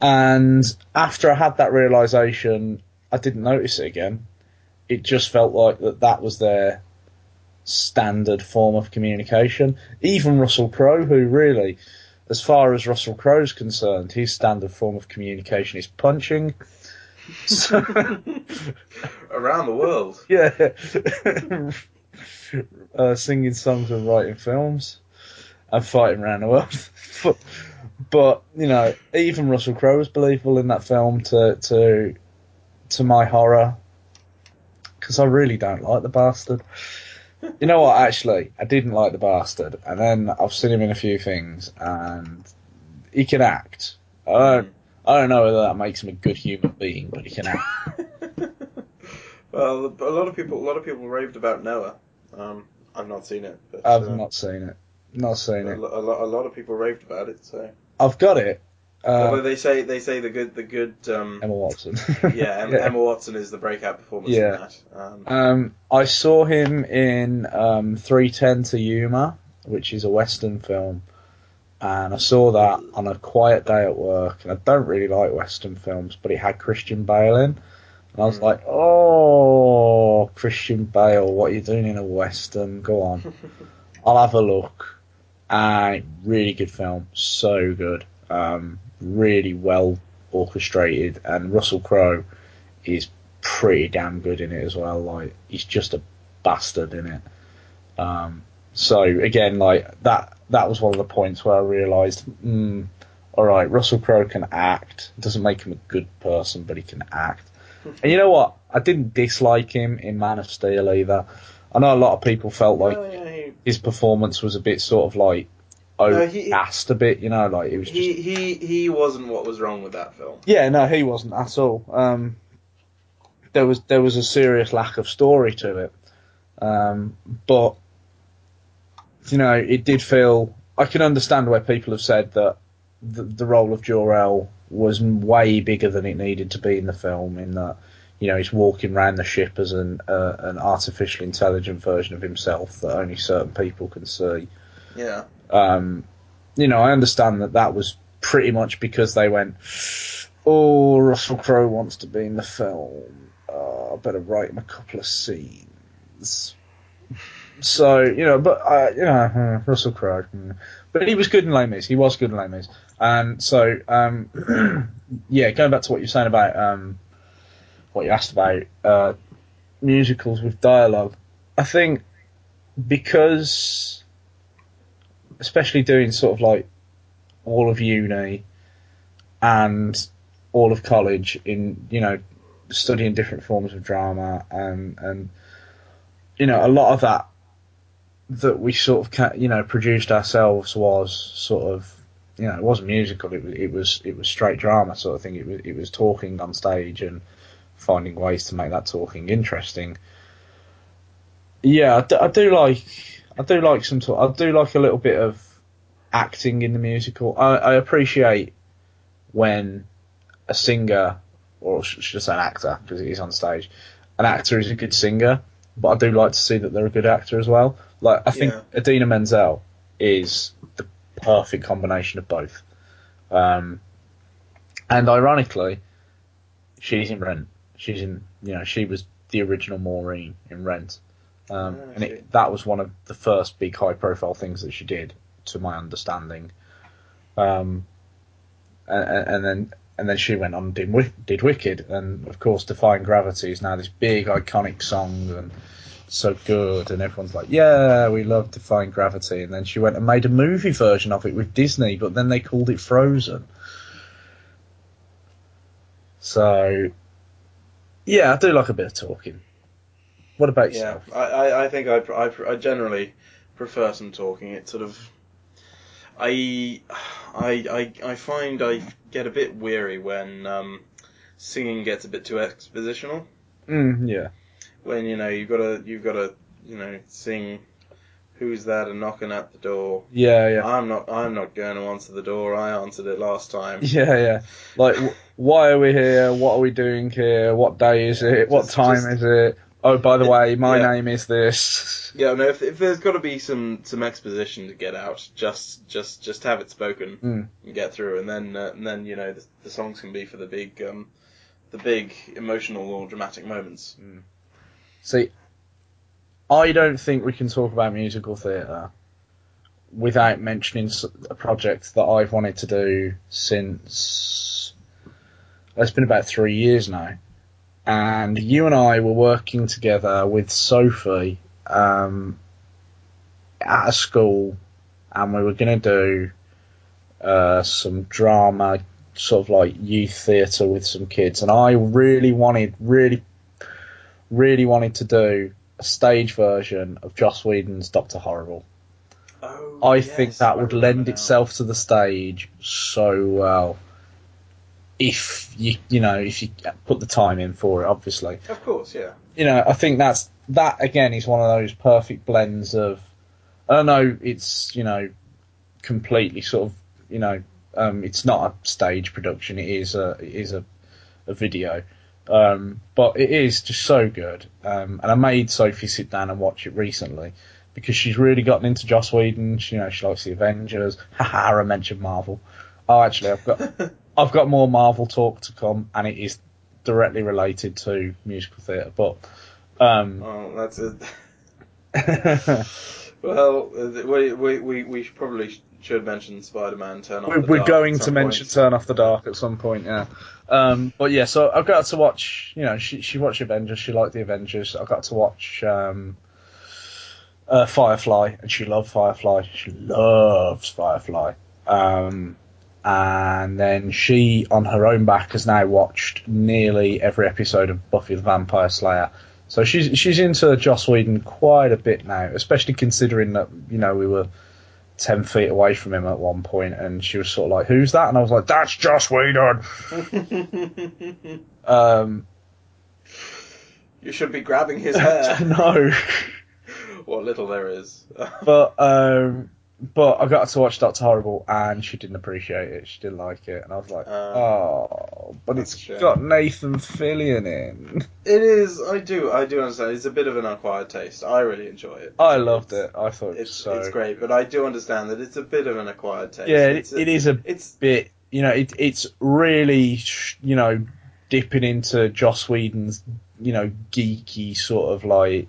And after I had that realization, I didn't notice it again. It just felt like that that was their standard form of communication. Even Russell Crowe, who really, as far as Russell Crowe's concerned, his standard form of communication is punching. So, Around the world. yeah. uh, singing songs and writing films and fighting around the world. but, but, you know, even Russell Crowe was believable in that film to, to, to my horror. Because I really don't like the bastard. You know what? Actually, I didn't like the bastard, and then I've seen him in a few things, and he can act. I don't, I don't know whether that makes him a good human being, but he can act. Well, a lot of people, a lot of people raved about Noah. Um, I've not seen it, but I've uh, not seen it. Not seen a, it. a, lo- a lot of people raved about it. So, I've got it. Although Uh, they say they say the good the good um, Emma Watson. yeah, Emma, Emma Watson is the breakout performance Yeah. in that. Um, Um, I saw him in um, 310 to Yuma, which is a Western film. And I saw that on a quiet day at work. And I don't really like Western films, but it had Christian Bale in. And I was Mm. like, oh, Christian Bale, what are you doing in a Western? Go on. I'll have a look. And really good film. So good. Um, really well orchestrated. And Russell Crowe is pretty damn good in it as well. Like he's just a bastard in it. Um, so again, like that that was one of the points where I realised, mm, all right, Russell Crowe can act. It doesn't make him a good person, but he can act. And you know what? I didn't dislike him in Man of Steel either. I know a lot of people felt like oh, yeah, he, his performance was a bit sort of like No, he- overcast a bit, you know, like it was just he he he wasn't what was wrong with that film. Yeah, no, he wasn't at all. Um, there was there was a serious lack of story to it, um, but you know, it did feel. I can understand where people have said that the, the role of Jor-El was way bigger than it needed to be in the film. In that, you know, he's walking around the ship as an uh, an artificial intelligent version of himself that only certain people can see. Yeah. Um, you know, I understand that that was pretty much because they went, "Oh, Russell Crowe wants to be in the film. Uh, I better write him a couple of scenes." So you know, but uh, you know, uh, Russell Crowe, mm. but he was good in Mis. He was good in Mis, and so um, yeah, going back to what you're saying about um, what you asked about uh, musicals with dialogue, I think because especially doing sort of like all of uni and all of college in you know studying different forms of drama and and you know a lot of that that we sort of you know produced ourselves was sort of you know it wasn't musical it was it was it was straight drama sort of thing. It was it was talking on stage and finding ways to make that talking interesting. Yeah I do, I do like I do like some sort I do like a little bit of acting in the musical. I, I appreciate when a singer or should I say an actor because he's on stage an actor is a good singer but I do like to see that they're a good actor as well. Like I think Yeah. Idina Menzel is the perfect combination of both. Um, and ironically she's in Rent. She's in you know she was the original Maureen in Rent um, I and it, that was one of the first big high profile things that she did to my understanding um, and, and then and then she went on and did, did Wicked, and of course Defying Gravity is now this big iconic song and so good, and everyone's like, yeah, we love Defying Gravity, and then she went and made a movie version of it with Disney, but then they called it Frozen. So, yeah, I do like a bit of talking. What about Yeah, yourself? I, I, I think I, I, I generally prefer some talking. It sort of, I, I, I I find I get a bit weary when um, singing gets a bit too expositional. Mm, yeah. When you know you've got to you've got to you know sing. Who's that? And knocking at the door. Yeah, yeah. I'm not. I'm not going to answer the door. I answered it last time. Yeah, yeah. Like, why are we here? What are we doing here? What day is it? What Just- time just- is it? Oh, by the way, my yeah. name is this. Yeah, no. If, if there's got to be some some exposition to get out, just just just have it spoken Mm. and get through, and then uh, and then you know the, the songs can be for the big um, the big emotional or dramatic moments. See, I don't think we can talk about musical theatre without mentioning a project that I've wanted to do since. It's been about three years now. And you and I were working together with Sophie um, at a school, and we were going to do uh, some drama, sort of like youth theatre with some kids. And I really wanted, really really wanted to do a stage version of Joss Whedon's Doctor Horrible. Oh, I yes, think that I would lend now. itself to the stage so well. If you you know if you put the time in for it, obviously. Of course, yeah. You know, I think that's that again is one of those perfect blends of. I don't know, it's you know, completely sort of you know, um, it's not a stage production. It is a it is a, a video, um, but it is just so good. Um, and I made Sophie sit down and watch it recently because she's really gotten into Joss Whedon. She, you know, she likes the Avengers. Haha, I mentioned Marvel. Oh, actually, I've got I've got more Marvel talk to come, and it is directly related to musical theatre. But um, Oh, that's it. well, we we we, probably should mention Spider-Man Turn Off we're, the we're Dark going to some mention point. Turn Off the Dark at some point, yeah. Um, but yeah, so I got to watch. You know, she she watched Avengers. She liked the Avengers. I got to watch um, uh, Firefly, and she loved Firefly. She loves Firefly. Um, and then she, on her own back, has now watched nearly every episode of Buffy the Vampire Slayer. So she's she's into Joss Whedon quite a bit now, especially considering that you know we were ten feet away from him at one point, and she was sort of like, "Who's that?" And I was like, "That's Joss Whedon." Um, you should be grabbing his hair. no, what little there is. but um, but I got to watch Doctor Horrible, and she didn't appreciate it. She didn't like it, and I was like, Uh, "Oh, but it's got Nathan Fillion in." It is. I do. I do understand. It's a bit of an acquired taste. I really enjoy it. I loved it. I thought it It's so. it's great, but I do understand that it's a bit of an acquired taste. Yeah, it's it, it is a It's bit. You know, it, it's really you know dipping into Joss Whedon's you know geeky sort of like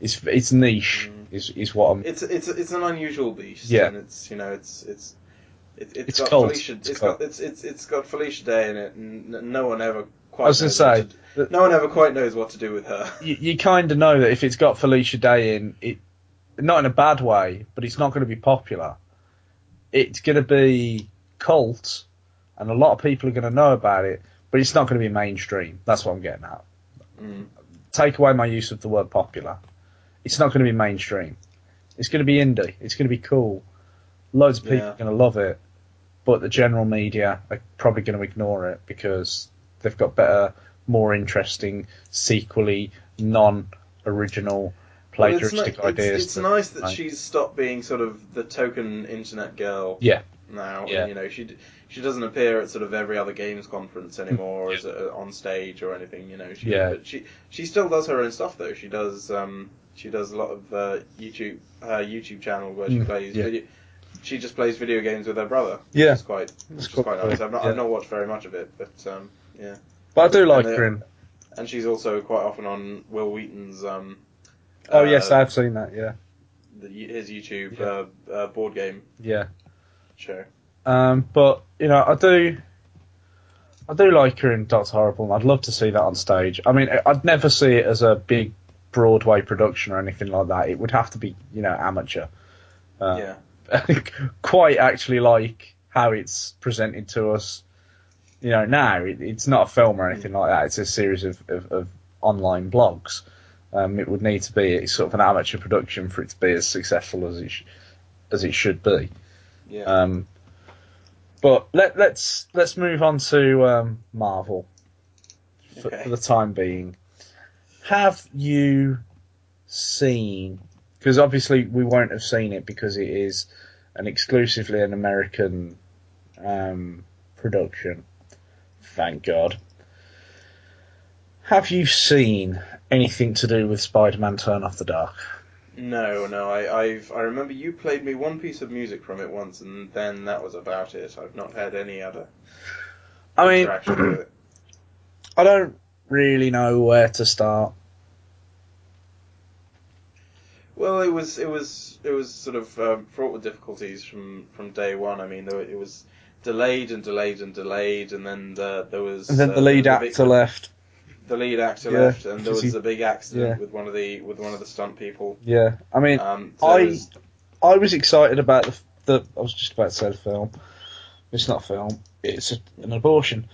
it's it's niche is is what I'm. it's it's it's an unusual beast. Yeah. and it's you know it's it's. It, it's It's got. Felicia. It's it's got it's it's it's got Felicia Day in it, and no one ever quite. I was gonna knows what say to- that- no one ever quite knows what to do with her. you, you kind of know that if it's got Felicia Day in, it not in a bad way, but it's not going to be popular. It's going to be cult, and a lot of people are going to know about it, but it's not going to be mainstream. That's what I'm getting at. Mm. Take away my use of the word popular. It's not going to be mainstream. It's going to be indie. It's going to be cool. Loads of people Yeah. are going to love it, but the general media are probably going to ignore it because they've got better, more interesting, sequely non-original, Well, plagiaristic it's, ni- ideas. It's, it's that- nice that like- she's stopped being sort of the token internet girl. Yeah. Now, Yeah. and, you know, she d- she doesn't appear at sort of every other games conference anymore, as a, on stage or anything. You know, she, Yeah. But she she still does her own stuff though. She does um she does a lot of uh, YouTube her YouTube channel where she Mm, plays yeah. video. She just plays video games with her brother. Yeah. which is quite which is quite quite cool, nice. I've not yeah. I've not watched very much of it, but um yeah. But I do like uh, her. And she's also quite often on Wil Wheaton's um. Oh uh, yes, I've seen that. Yeah, the, his YouTube Yeah. uh, uh, board game yeah. show. Um, but you know, I do, I do like her in Doctor Horrible. and I'd love to see that on stage. I mean, I'd never see it as a big Broadway production or anything like that. It would have to be, you know, amateur. Uh, yeah. quite actually like how it's presented to us. You know, now it, it's not a film or anything like that. It's a series of, of, of online blogs. Um, it would need to be sort of an amateur production for it to be as successful as it sh- as it should be. Yeah. Um, But let, let's let's move on to um, Marvel for, Okay. for the time being. Have you seen? Because obviously we won't have seen it because it is an exclusively an American um, production. Thank God. Have you seen anything to do with Spider-Man: Turn Off the Dark? No, no. I, I've I remember you played me one piece of music from it once, and then that was about it. I've not had any other I mean, interaction with it. I don't really know where to start. Well, it was it was it was sort of um, fraught with difficulties from from day one. I mean, there, it was delayed and delayed and delayed, and then the, there was And then uh, the lead big- actor left. The lead actor Yeah, left, and there was he- a big accident yeah. with one of the with one of the stunt people. Yeah, I mean, Um, so I was- I was excited about the, the. I was just about to say the film. It's not a film. It's a, an abortion.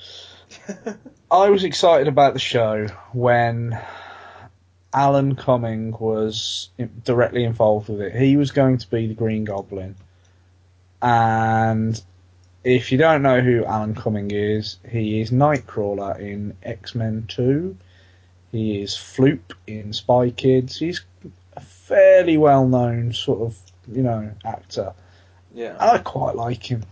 I was excited about the show when Alan Cumming was directly involved with it. He was going to be the Green Goblin, and if you don't know who Alan Cumming is, he is Nightcrawler in X Men Two. He is Floop in Spy Kids. He's a fairly well known sort of you know actor. yeah. I quite like him.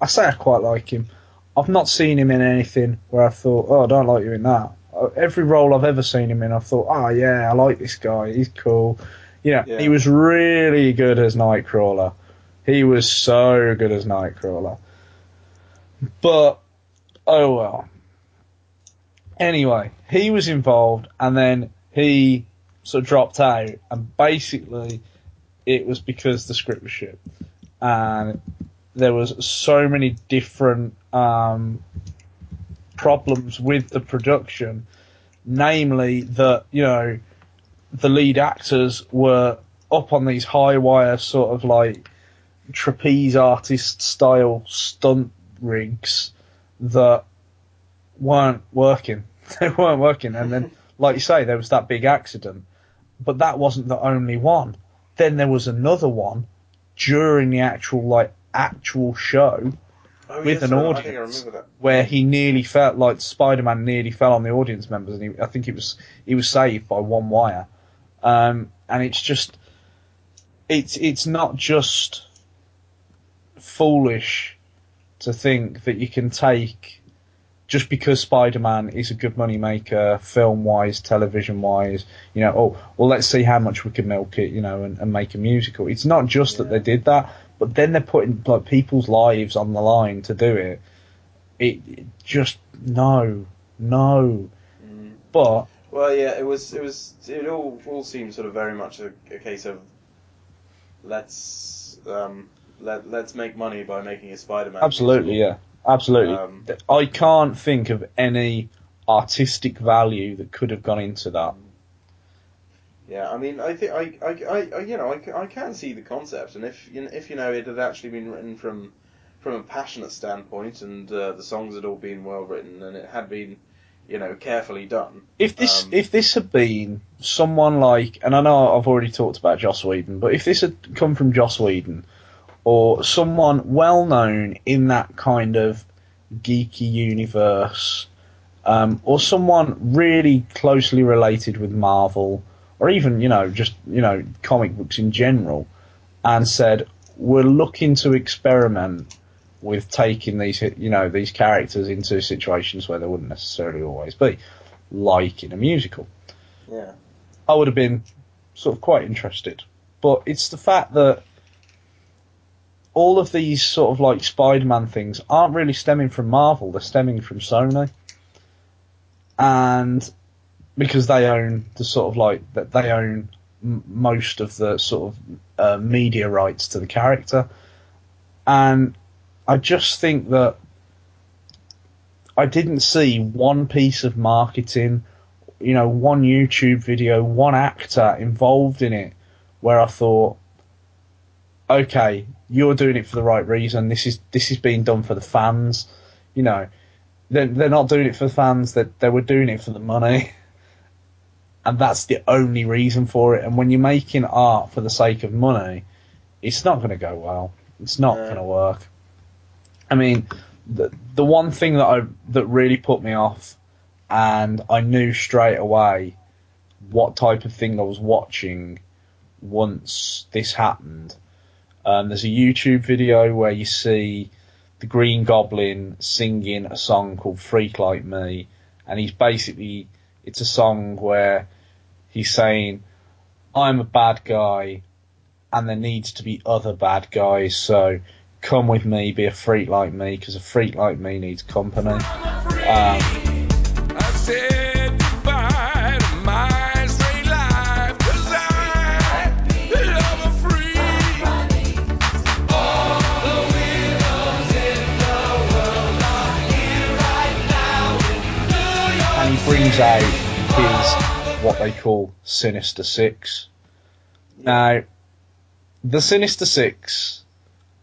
I say I quite like him. I've not seen him in anything where I thought, oh, I don't like you in that. Every role I've ever seen him in, I've thought, oh yeah, I like this guy. He's cool. You know, Yeah. he was really good as Nightcrawler. He was so good as Nightcrawler. But oh well. Anyway, he was involved, and then he sort of dropped out, and basically, it was because the script was shit, and there was so many different um, problems with the production, namely that you know the lead actors were up on these high wire sort of like trapeze artist style stunt rigs that weren't working. They weren't working, and then like you say, there was that big accident, but that wasn't the only one. Then there was another one during the actual like actual show Oh, with yes, an I- I I audience where he nearly felt like Spider-Man nearly fell on the audience members, and he, I think it was he was saved by one wire. Um, and it's just it's it's not just foolish to think that you can take just because Spider-Man is a good money maker, film-wise, television-wise, you know, oh, well, let's see how much we can milk it, you know, and, and make a musical. It's not just that they did that, but then they're putting like people's lives on the line to do it. It, it just no, no. But Well, yeah, it was. It was. It all all seemed sort of very much a, a case of let's um, let let's make money by making a Spider-Man. absolutely, yeah, absolutely. Um, I can't think of any artistic value that could have gone into that. Yeah, I mean, I think I, I, I, you know, I, I can see the concept, and if you know, if you know it had actually been written from from a passionate standpoint, and uh, the songs had all been well written, and it had been, you know, carefully done. If this Um, if this had been someone like, and I know I've already talked about Joss Whedon, but if this had come from Joss Whedon or someone well known in that kind of geeky universe, um, or someone really closely related with Marvel, or even you know just you know comic books in general, and said we're looking to experiment with taking these you know these characters into situations where they wouldn't necessarily always be, like in a musical. Yeah. I would have been sort of quite interested. But it's the fact that all of these sort of like Spider-Man things aren't really stemming from Marvel; they're stemming from Sony, and because they own the sort of like that they own m- most of the sort of uh, media rights to the character, and I just think that I didn't see one piece of marketing you know, one YouTube video, one actor involved in it, where I thought, okay, you're doing it for the right reason. This is this is being done for the fans. You know, they're they're not doing it for the fans. That they, were doing it for the money, and that's the only reason for it. And when you're making art for the sake of money, it's not going to go well. It's not No. going to work. I mean, the the one thing that I that really put me off, and I knew straight away what type of thing I was watching once this happened. Um, there's a YouTube video where you see the Green Goblin singing a song called "Freak Like Me," and he's basically it's a song where he's saying, "I'm a bad guy, and there needs to be other bad guys, so." Come with me, be a freak like me, because a freak like me needs company. Um, out his what they call Sinister Six. Now, the Sinister Six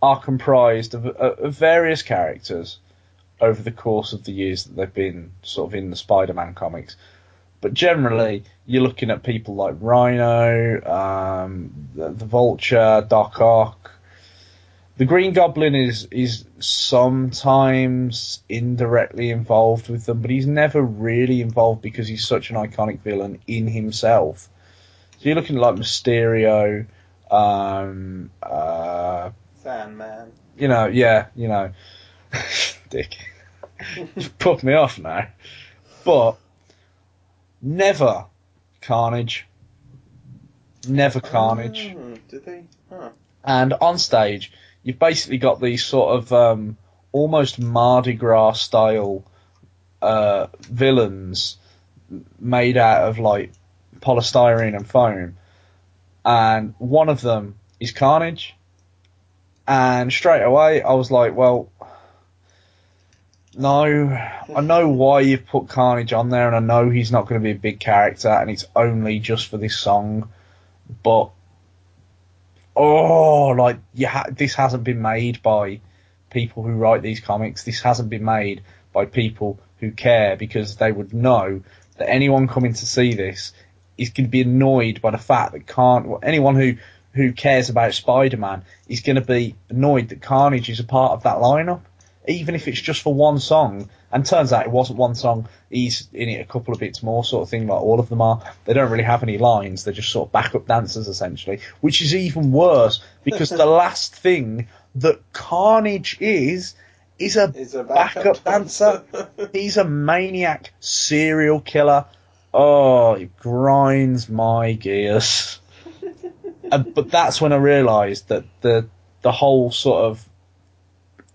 are comprised of, of various characters over the course of the years that they've been sort of in the Spider-Man comics. But generally, you're looking at people like Rhino, um, the, the Vulture, Doc Ock. The Green Goblin is is sometimes indirectly involved with them, but he's never really involved because he's such an iconic villain in himself. So you're looking at like Mysterio, um, uh, Sandman. you know, yeah, you know, Dick, you've put me off now. But never Carnage, never Carnage. Hmm, did they? Huh. And on stage, you've basically got these sort of um, almost Mardi Gras style uh, villains made out of like polystyrene and foam, and one of them is Carnage. And straight away, I was like, well, no, I know why you've put Carnage on there, and I know he's not going to be a big character, and it's only just for this song, but oh, like you ha- this hasn't been made by people who write these comics. This hasn't been made by people who care because they would know that anyone coming to see this is going to be annoyed by the fact that can't anyone who who cares about Spider-Man is going to be annoyed that Carnage is a part of that lineup, even if it's just for one song. And turns out it wasn't one song. He's in it a couple of bits more, sort of thing, like all of them are. They don't really have any lines. They're just sort of backup dancers, essentially, which is even worse because the last thing that Carnage is is a, Is a backup, backup dancer. He's a maniac serial killer. Oh, it grinds my gears. Uh, but that's when I realised that the the whole sort of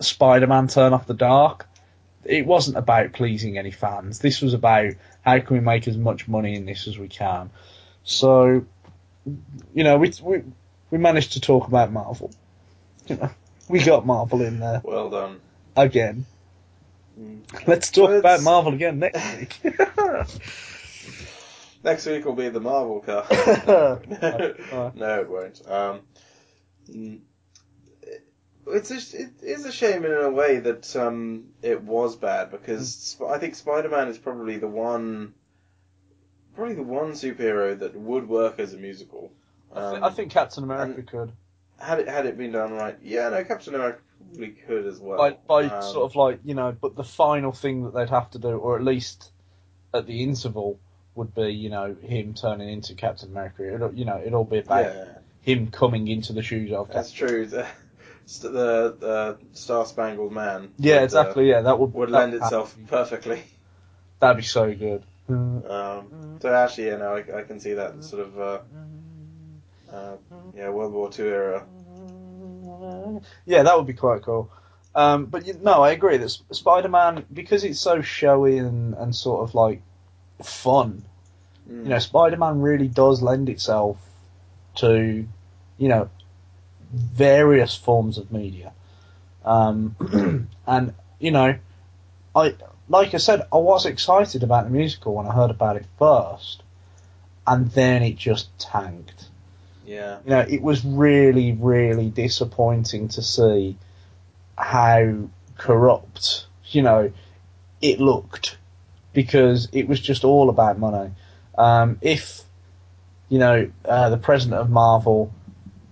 Spider-Man turn off the dark, it wasn't about pleasing any fans. This was about how can we make as much money in this as we can. So, you know, we we we managed to talk about Marvel. You know, we got Marvel in there Well done. again. Mm. Let's talk Well, about Marvel again next week. Next week will be the Marvel car. No, it won't. Um, mm, it's a, it is a shame in a way that um, it was bad because Sp- I think Spider-Man is probably the one, probably the one superhero that would work as a musical. I, thi- Um, I think Captain America could. had it had it been done right, yeah, no, Captain America probably could as well. by, by Um, sort of like you know, but the final thing that they'd have to do, or at least at the interval, would be you know him turning into Captain America. It'll, you know, it'll be about yeah, him coming into the shoes of. Captain That's true. The, st- the, the Star Spangled Man. Yeah, would, uh, exactly. Yeah, that would would lend itself perfectly. That'd be so good. Um, so actually, yeah, no, I, I can see that sort of, uh, uh, yeah, World War Two era. Yeah, that would be quite cool. Um, but you, no, I agree that Sp- Spider-Man because it's so showy and, and sort of like fun. Mm. You know, Spider-Man really does lend itself to, you know, various forms of media. Um, and you know, I like I said, I was excited about the musical when I heard about it first, and then it just tanked. yeah, You know, it was really, really disappointing to see how corrupt, you know, it looked because it was just all about money. Um, if, you know, uh, the president of Marvel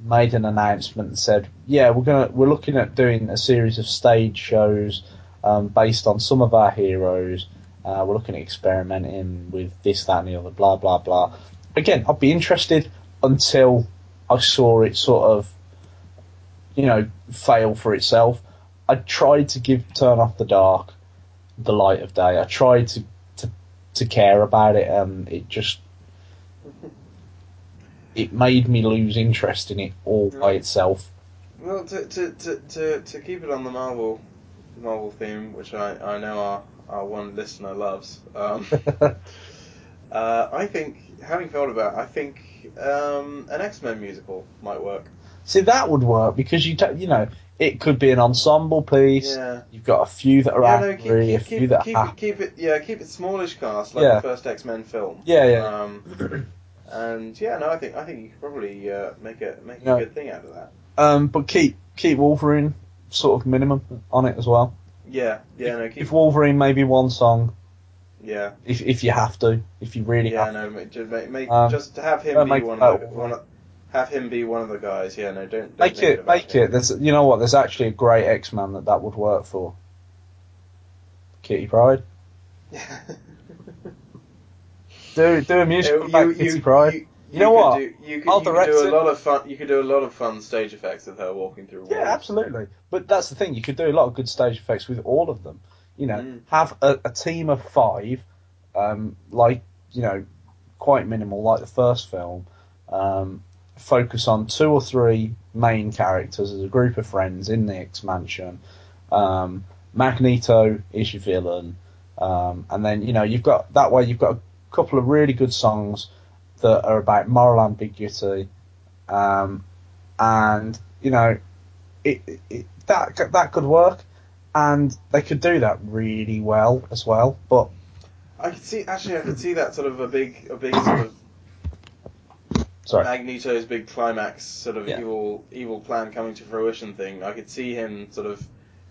made an announcement and said, "Yeah, we're gonna we're looking at doing a series of stage shows um, based on some of our heroes. Uh, we're looking at experimenting with this, that, and the other. Blah blah blah." Again, I'd be interested until I saw it sort of, you know, fail for itself. I tried to give Turn Off the Dark the light of day. I tried to to, to care about it, and it just it made me lose interest in it all by itself. Well, to, to, to, to, to keep it on the Marvel Marvel theme, which I, I know our, our one listener loves, um, uh, I think, having thought about it, I think um, an X Men musical might work. See, that would work because you ta you know it could be an ensemble piece. Yeah. You've got a few that are Yeah, no, angry, keep, a few keep, that keep, are it, keep it, yeah, keep it smallish cast like Yeah. the first X Men film. Yeah, yeah. Um, and yeah, no, I think I think you could probably uh, make a make a Yeah. good thing out of that. Um, but keep keep Wolverine sort of minimum on it as well. Yeah, yeah, no, keep, If Wolverine, maybe one song. yeah, If if you have to, if you really yeah, have. no, make, just make, make Um, just have him be one of the one, of- have him be one of the guys. Yeah, no, don't, don't Make it, make it. There's, you know what? There's actually a great X Man that that would work for. Kitty Pryde. Do do a musical about Kitty Pryde. You, You know what? Do, you could, I'll you could do a lot of fun. You could do a lot of fun stage effects of her walking through walls. Yeah, absolutely. But that's the thing. You could do a lot of good stage effects with all of them. You know, Mm. have a, a team of five, um, like you know, quite minimal, like the first film. Um, focus on two or three main characters as a group of friends in the X Mansion. Um, Magneto is your villain, um, and then you know you've got that way you've got a couple of really good songs that are about moral ambiguity, um, and you know it, it that that could work, and they could do that really well as well. But I could see actually I could see that sort of a big a big sort of sorry, Magneto's big climax sort of Yeah. evil evil plan coming to fruition thing. I could see him sort of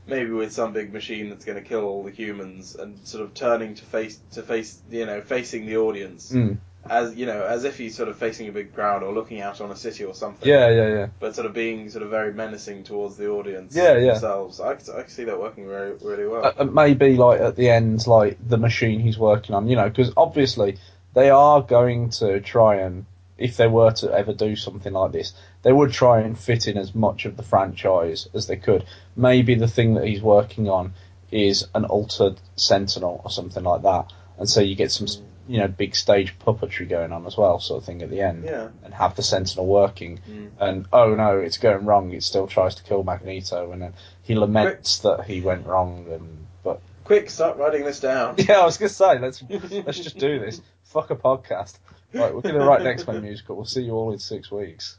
maybe with some big machine that's going to kill all the humans and sort of turning to face to face you know facing the audience Mm. as you know as if he's sort of facing a big crowd or looking out on a city or something. yeah, yeah, yeah. But sort of being sort of very menacing towards the audience Yeah, yeah. themselves. I I could see that working very really well. Uh, uh, maybe like at the end, like the machine he's working on, you know, because obviously they are going to try and, if they were to ever do something like this, they would try and fit in as much of the franchise as they could. Maybe the thing that he's working on is an altered Sentinel or something like that, and so you get some, you know, big stage puppetry going on as well, sort of thing at the end, yeah. and have the Sentinel working, Mm. and oh no, it's going wrong. It still tries to kill Magneto, and then he laments that he went wrong, and but Quick, start writing this down. yeah, I was gonna say let's let's just do this. Fuck a podcast. Right, we're gonna write next Man musical. We'll see you all in six weeks.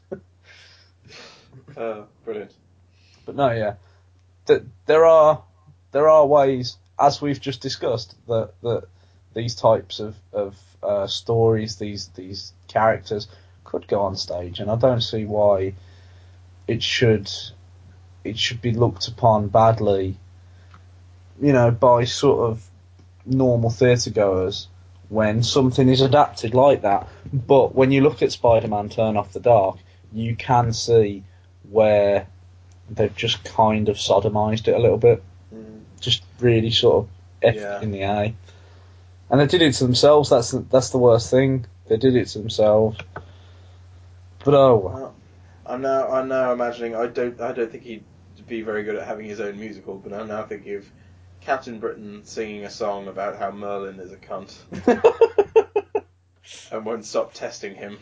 Uh, brilliant. But no, yeah, Th- there are there are ways, as we've just discussed, that that these types of of uh, stories, these these characters could go on stage, and I don't see why it should it should be looked upon badly, you know, by sort of normal theatre goers when something is adapted like that. But when you look at Spider-Man Turn Off the Dark, you can see where they've just kind of sodomized it a little bit, Mm. just really sort of effed Yeah. in the eye. And they did it to themselves. That's the, that's the worst thing. They did it to themselves. But oh. Well, I'm now I'm now imagining I don't I don't think he'd be very good at having his own musical, but I'm now thinking of Captain Britain singing a song about how Merlin is a cunt and won't stop testing him.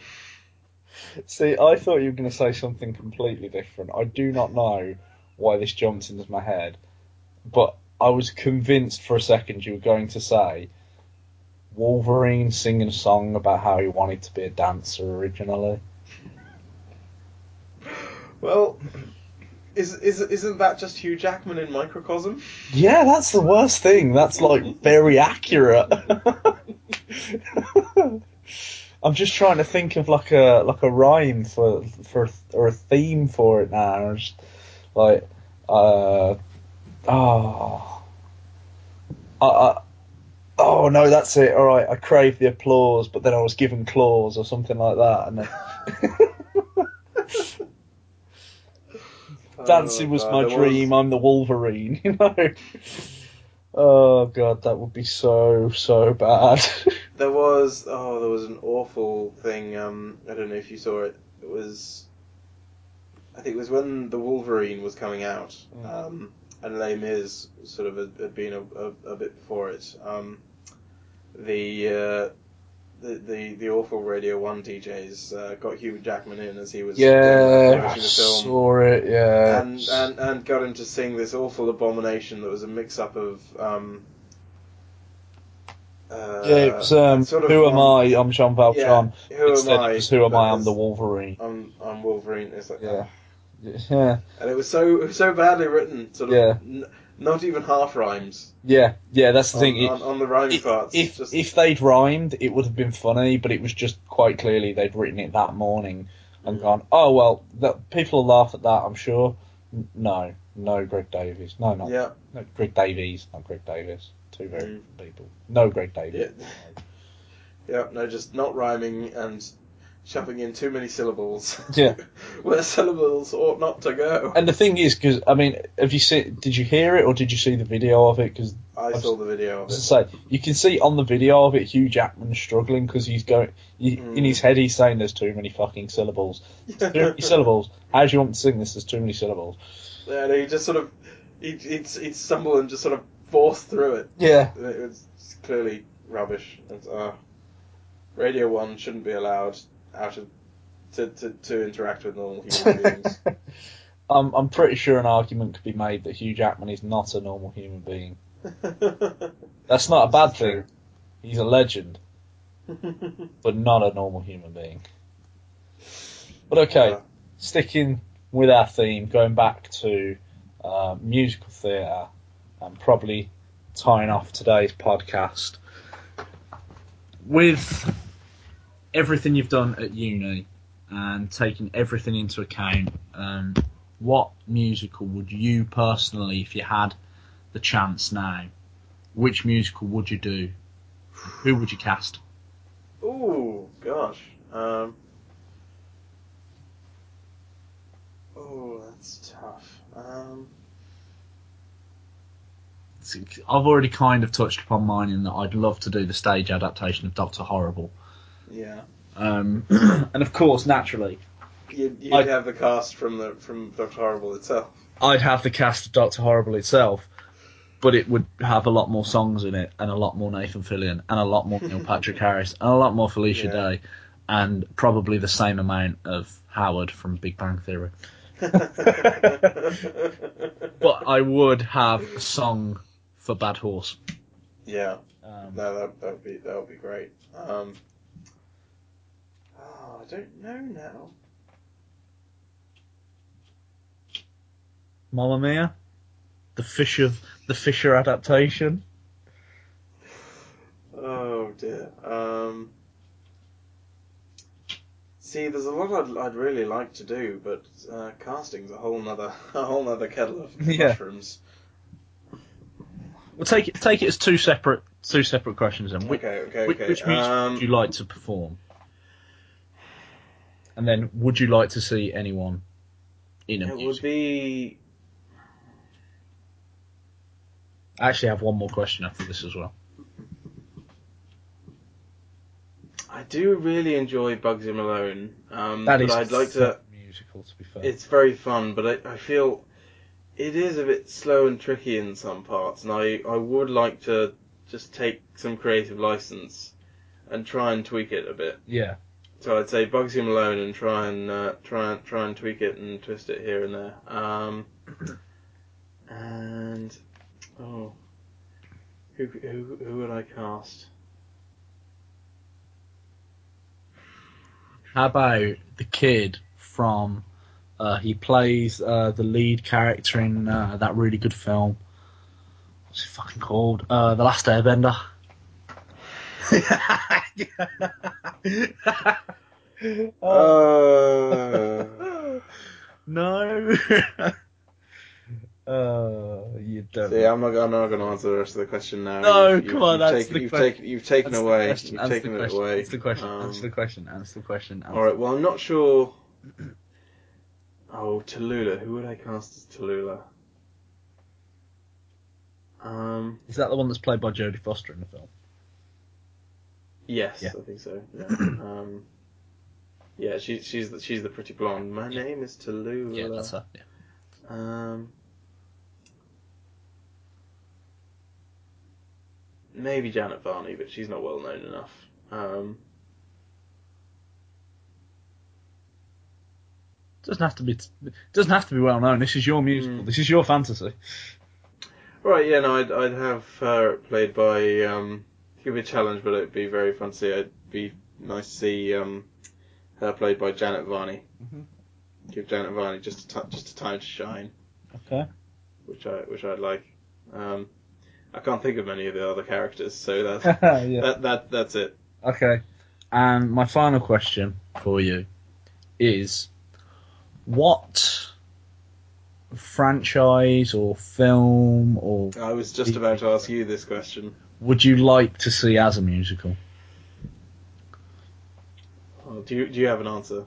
See, I thought you were going to say something completely different. I do not know why this jumped into my head, but I was convinced for a second you were going to say Wolverine singing a song about how he wanted to be a dancer originally. Well, is is isn't that just Hugh Jackman in microcosm? Yeah, that's the worst thing. That's like very accurate. I'm just trying to think of like a like a rhyme for for or a theme for it now. Just like uh oh I, I, oh no that's it. All right, I crave the applause, but then I was given claws or something like that, and then Dancing was my there dream. I'm the Wolverine. You know. Oh god, that would be so so bad. There was oh, there was an awful thing. Um, I don't know if you saw it. It was, I think it was when the Wolverine was coming out, um, and Les Mis sort of had, had been a, a, a bit before it. Um, the, uh, the the the awful Radio One DJs uh, got Hugh Jackman in as he was yeah, I the film. saw it. Yeah, and, and and got him to sing this awful abomination that was a mix up of um uh, yeah, it was um, sort of Who Am I? I'm Jean Valjean. Yeah, Who Instead am I? Who Am I? I'm the Wolverine. I'm I'm Wolverine. It's like Yeah. ah. Yeah, and it was so so badly written, sort of Yeah. n- not even half rhymes yeah, yeah. That's the on, thing. It- on, on the rhyming if, parts. if just, if they'd rhymed, it would have been funny, but it was just quite clearly they'd written it that morning and gone, oh well, that, people will laugh at that, I'm sure. No, no, Greg Davies, no, not yeah, no, Greg Davies, not Greg Davis. Two very Mm. different people. No, Greg Davies. Yeah. yeah, no, just not rhyming and shoving in too many syllables. Yeah. where syllables ought not to go. And the thing is, because I mean, have you seen? Did you hear it or did you see the video of it? Because I saw the video of it. Say, you can see on the video of it, Hugh Jackman's struggling because he's going. He, Mm. In his head, he's saying there's too many fucking syllables. Too many syllables. How do you want to sing this? There's too many syllables. Yeah, no, he just sort of he'd, he'd, he'd stumble and just sort of force through it. Yeah. It was clearly rubbish. And, uh, Radio One shouldn't be allowed out of to, to, to interact with normal human beings. I'm, I'm pretty sure an argument could be made that Hugh Jackman is not a normal human being. That's not a bad thing. He's a legend, but not a normal human being. But okay, Yeah. sticking with our theme, going back to uh, musical theatre, and probably tying off today's podcast with everything you've done at uni and taking everything into account. Um, what musical would you personally, if you had the chance now, which musical would you do? Who would you cast? Oh gosh. Um, oh, that's tough. Um, I've already kind of touched upon mine in that I'd love to do the stage adaptation of Doctor Horrible. Yeah. Um, and of course, naturally, You'd, you'd I'd- have the cast from the from Doctor Horrible itself. I'd have the cast of Doctor Horrible itself, but it would have a lot more songs in it, and a lot more Nathan Fillion, and a lot more Neil Patrick Harris, and a lot more Felicia Yeah. Day, and probably the same amount of Howard from Big Bang Theory. But I would have a song for Bad Horse. yeah, Um, no, that that would be that would be great. Um, oh, I don't know now. Mamma Mia, the Fisher, the Fisher adaptation. Oh dear. Um, see, there's a lot I'd, I'd really like to do, but uh, casting's a whole nother a whole nother kettle of Yeah. mushrooms. We'll take it take it as two separate two separate questions then. Which, Okay, okay, which, okay. which music Um, would you like to perform? And then, would you like to see anyone in a It would music? be I actually have one more question after this as well. I do really enjoy Bugsy Malone, um, That but I'd like to. musical to be fair. It's very fun, but I, I feel it is a bit slow and tricky in some parts, and I, I would like to just take some creative license and try and tweak it a bit. yeah. So I'd say Bugsy Malone and try and uh, try and try and tweak it and twist it here and there. Um, and oh, who who who would I cast? How about the kid from? Uh, he plays uh, the lead character in uh, that really good film. What's it fucking called? Uh, the Last Airbender. Uh, no. uh, you don't. see, I'm not I'm not going to answer the rest of the question now. No, You've- come you've- on, you've that's taken, the you've question. taken you've taken Answer the away question, you've taken it question, away. Answer the question. Um, answer the question. Answer the question. All right. Well, I'm not sure. Oh, Tallulah. Who would I cast as Tallulah? Um, Is that the one that's played by Jodie Foster in the film? Yes, Yeah. I think so. Yeah. um, yeah, she, she's the, she's the pretty blonde. My name is Tallulah. Yeah, that's her. Yeah. Um, maybe Janet Varney, but she's not well known enough. Um, Doesn't have to be. Doesn't have to be well known. This is your musical. Mm. This is your fantasy. right, yeah, no, I'd, I'd have her played by. Um, could be a challenge, but it'd be very fun to see. It'd be nice to see um, her played by Janet Varney. Mhm. Give Janet Varney just a t- just a time to shine, Okay. which I which I'd like. Um, I can't think of many of the other characters, so that's yeah. that that that's it. Okay. And my final question for you is what franchise or film or I was just about to ask you this question. would you like to see as a musical? Oh, do you do you have an answer?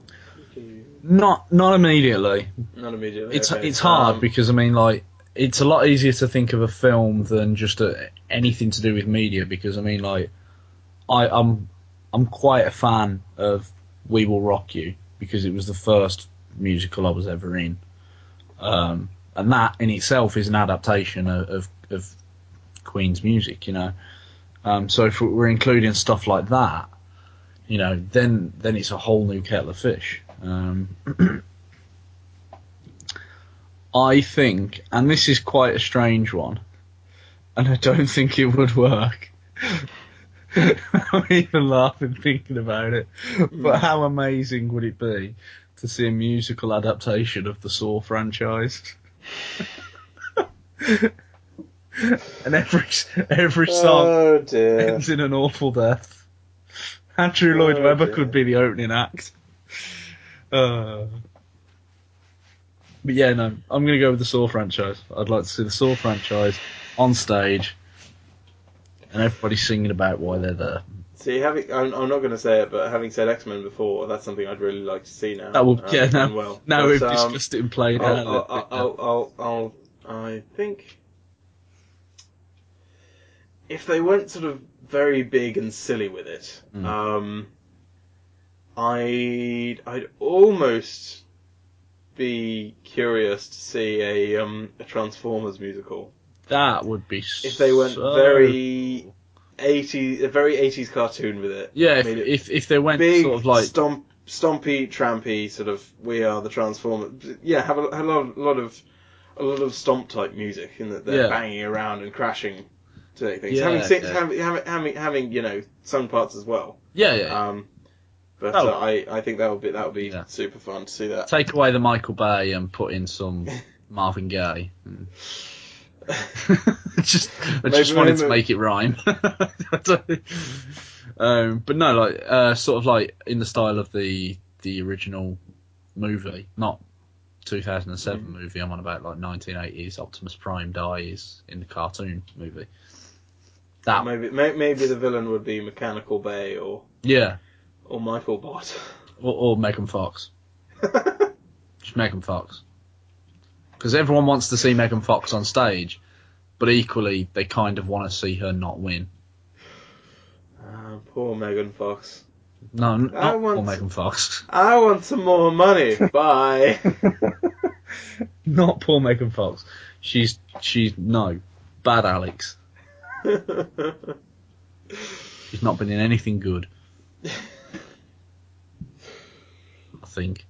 You- Not not immediately. Not immediately. It's okay. it's hard Um, because I mean like it's a lot easier to think of a film than just a, anything to do with media because I mean like I I'm I'm quite a fan of We Will Rock You because it was the first musical I was ever in. Um, and that in itself is an adaptation of, of, of Queen's music, you know. Um, so if we're including stuff like that, you know, then then it's a whole new kettle of fish. Um, I think, and this is quite a strange one, and I don't think it would work. I'm even laughing thinking about it. But how amazing would it be to see a musical adaptation of the Saw franchise? and every every song Oh ends in an awful death. Andrew Lloyd Oh, Webber dear. could be the opening act. Uh, but yeah, no, I'm going to go with the Saw franchise. I'd like to see the Saw franchise on stage, and everybody singing about why they're there. See, having I'm, I'm not going to say it, but having said X Men before, that's something I'd really like to see now. That would, um, yeah, now, well. now But, we've um, discussed it and played I'll, out. I'll, I'll, I'll, I'll, I think if they went sort of very big and silly with it, Mm. um, I'd I'd almost be curious to see a um a Transformers musical. that would be if they went so- very 80 a very 80s cartoon with it Yeah, if, it if if they went big sort of like stomp stompy trampy sort of we are the transformers yeah have a, have a lot, a lot of a lot of stomp type music in that they're Yeah. banging around and crashing to make things Yeah, having, sing, yeah. having having having having you know sung parts as well yeah, yeah, um but Oh. uh, I I think that would be that would be super fun to see that take away the Michael Bay and put in some Marvin Gaye. Just I just wanted to make it rhyme. um, but no, like uh, sort of like in the style of the the original movie, not 2007 Mm. movie. I'm on about like 1980s. Optimus Prime dies in the cartoon movie. That maybe may, maybe the villain would be Mechanical Bay or yeah, or Michael Bot or, or Megan Fox. Just Megan Fox. Because everyone wants to see Megan Fox on stage, but equally they kind of want to see her not win. Ah, poor Megan Fox No, n- I not want poor Megan Fox. I want some more money. Bye. not poor Megan Fox. She's she's no bad Alex. She's not been in anything good. I think.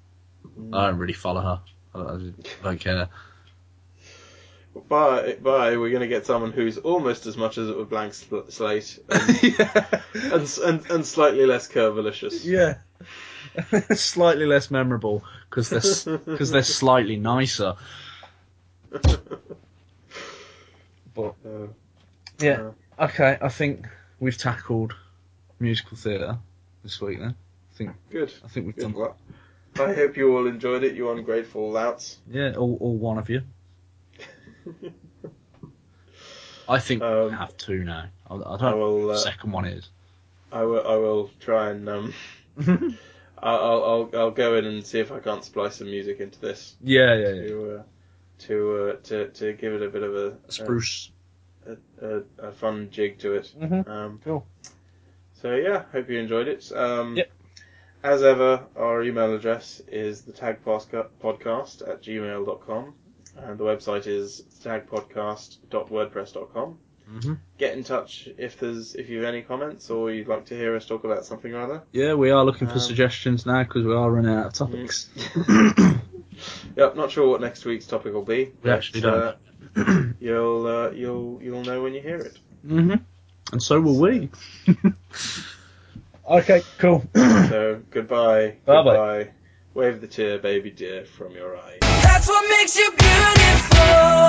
I don't really follow her. I don't, care. But Bye. We're gonna get someone who's almost as much as a blank sl- slate and, yeah. and, and and slightly less curvilicious. Yeah. slightly less memorable because they're because they're slightly nicer. But Uh, yeah, okay. I think we've tackled musical theatre this week. Then I think good. I think we've Good. done. Well, I hope you all enjoyed it. You ungrateful louts. Yeah, all, all one of you. I think we Um, have two now. I, I don't I know will. what Uh, the second one is. I will. I will try and. Um, I'll, I'll I'll go in and see if I can't splice some music into this Yeah, yeah, yeah. to uh, to uh, to to give it a bit of a Spruce. a, a, a fun jig to it. Mhm. Um, Cool. So yeah, hope you enjoyed it. Um, Yep. As ever, our email address is the tag podcast at gmail.com and the website is tagpodcast.wordpress.com. hmm Get in touch if there's if you have any comments or you'd like to hear us talk about something or other. Yeah, we are looking for Um, suggestions now because we are running out of topics. Yep, not sure what next week's topic will be. We actually don't. Uh, you'll uh, you'll you'll know when you hear it. hmm And so will we. okay, cool. So goodbye. Bye-bye. Goodbye. Wave the tear, baby dear, from your eye. That's what makes you beautiful.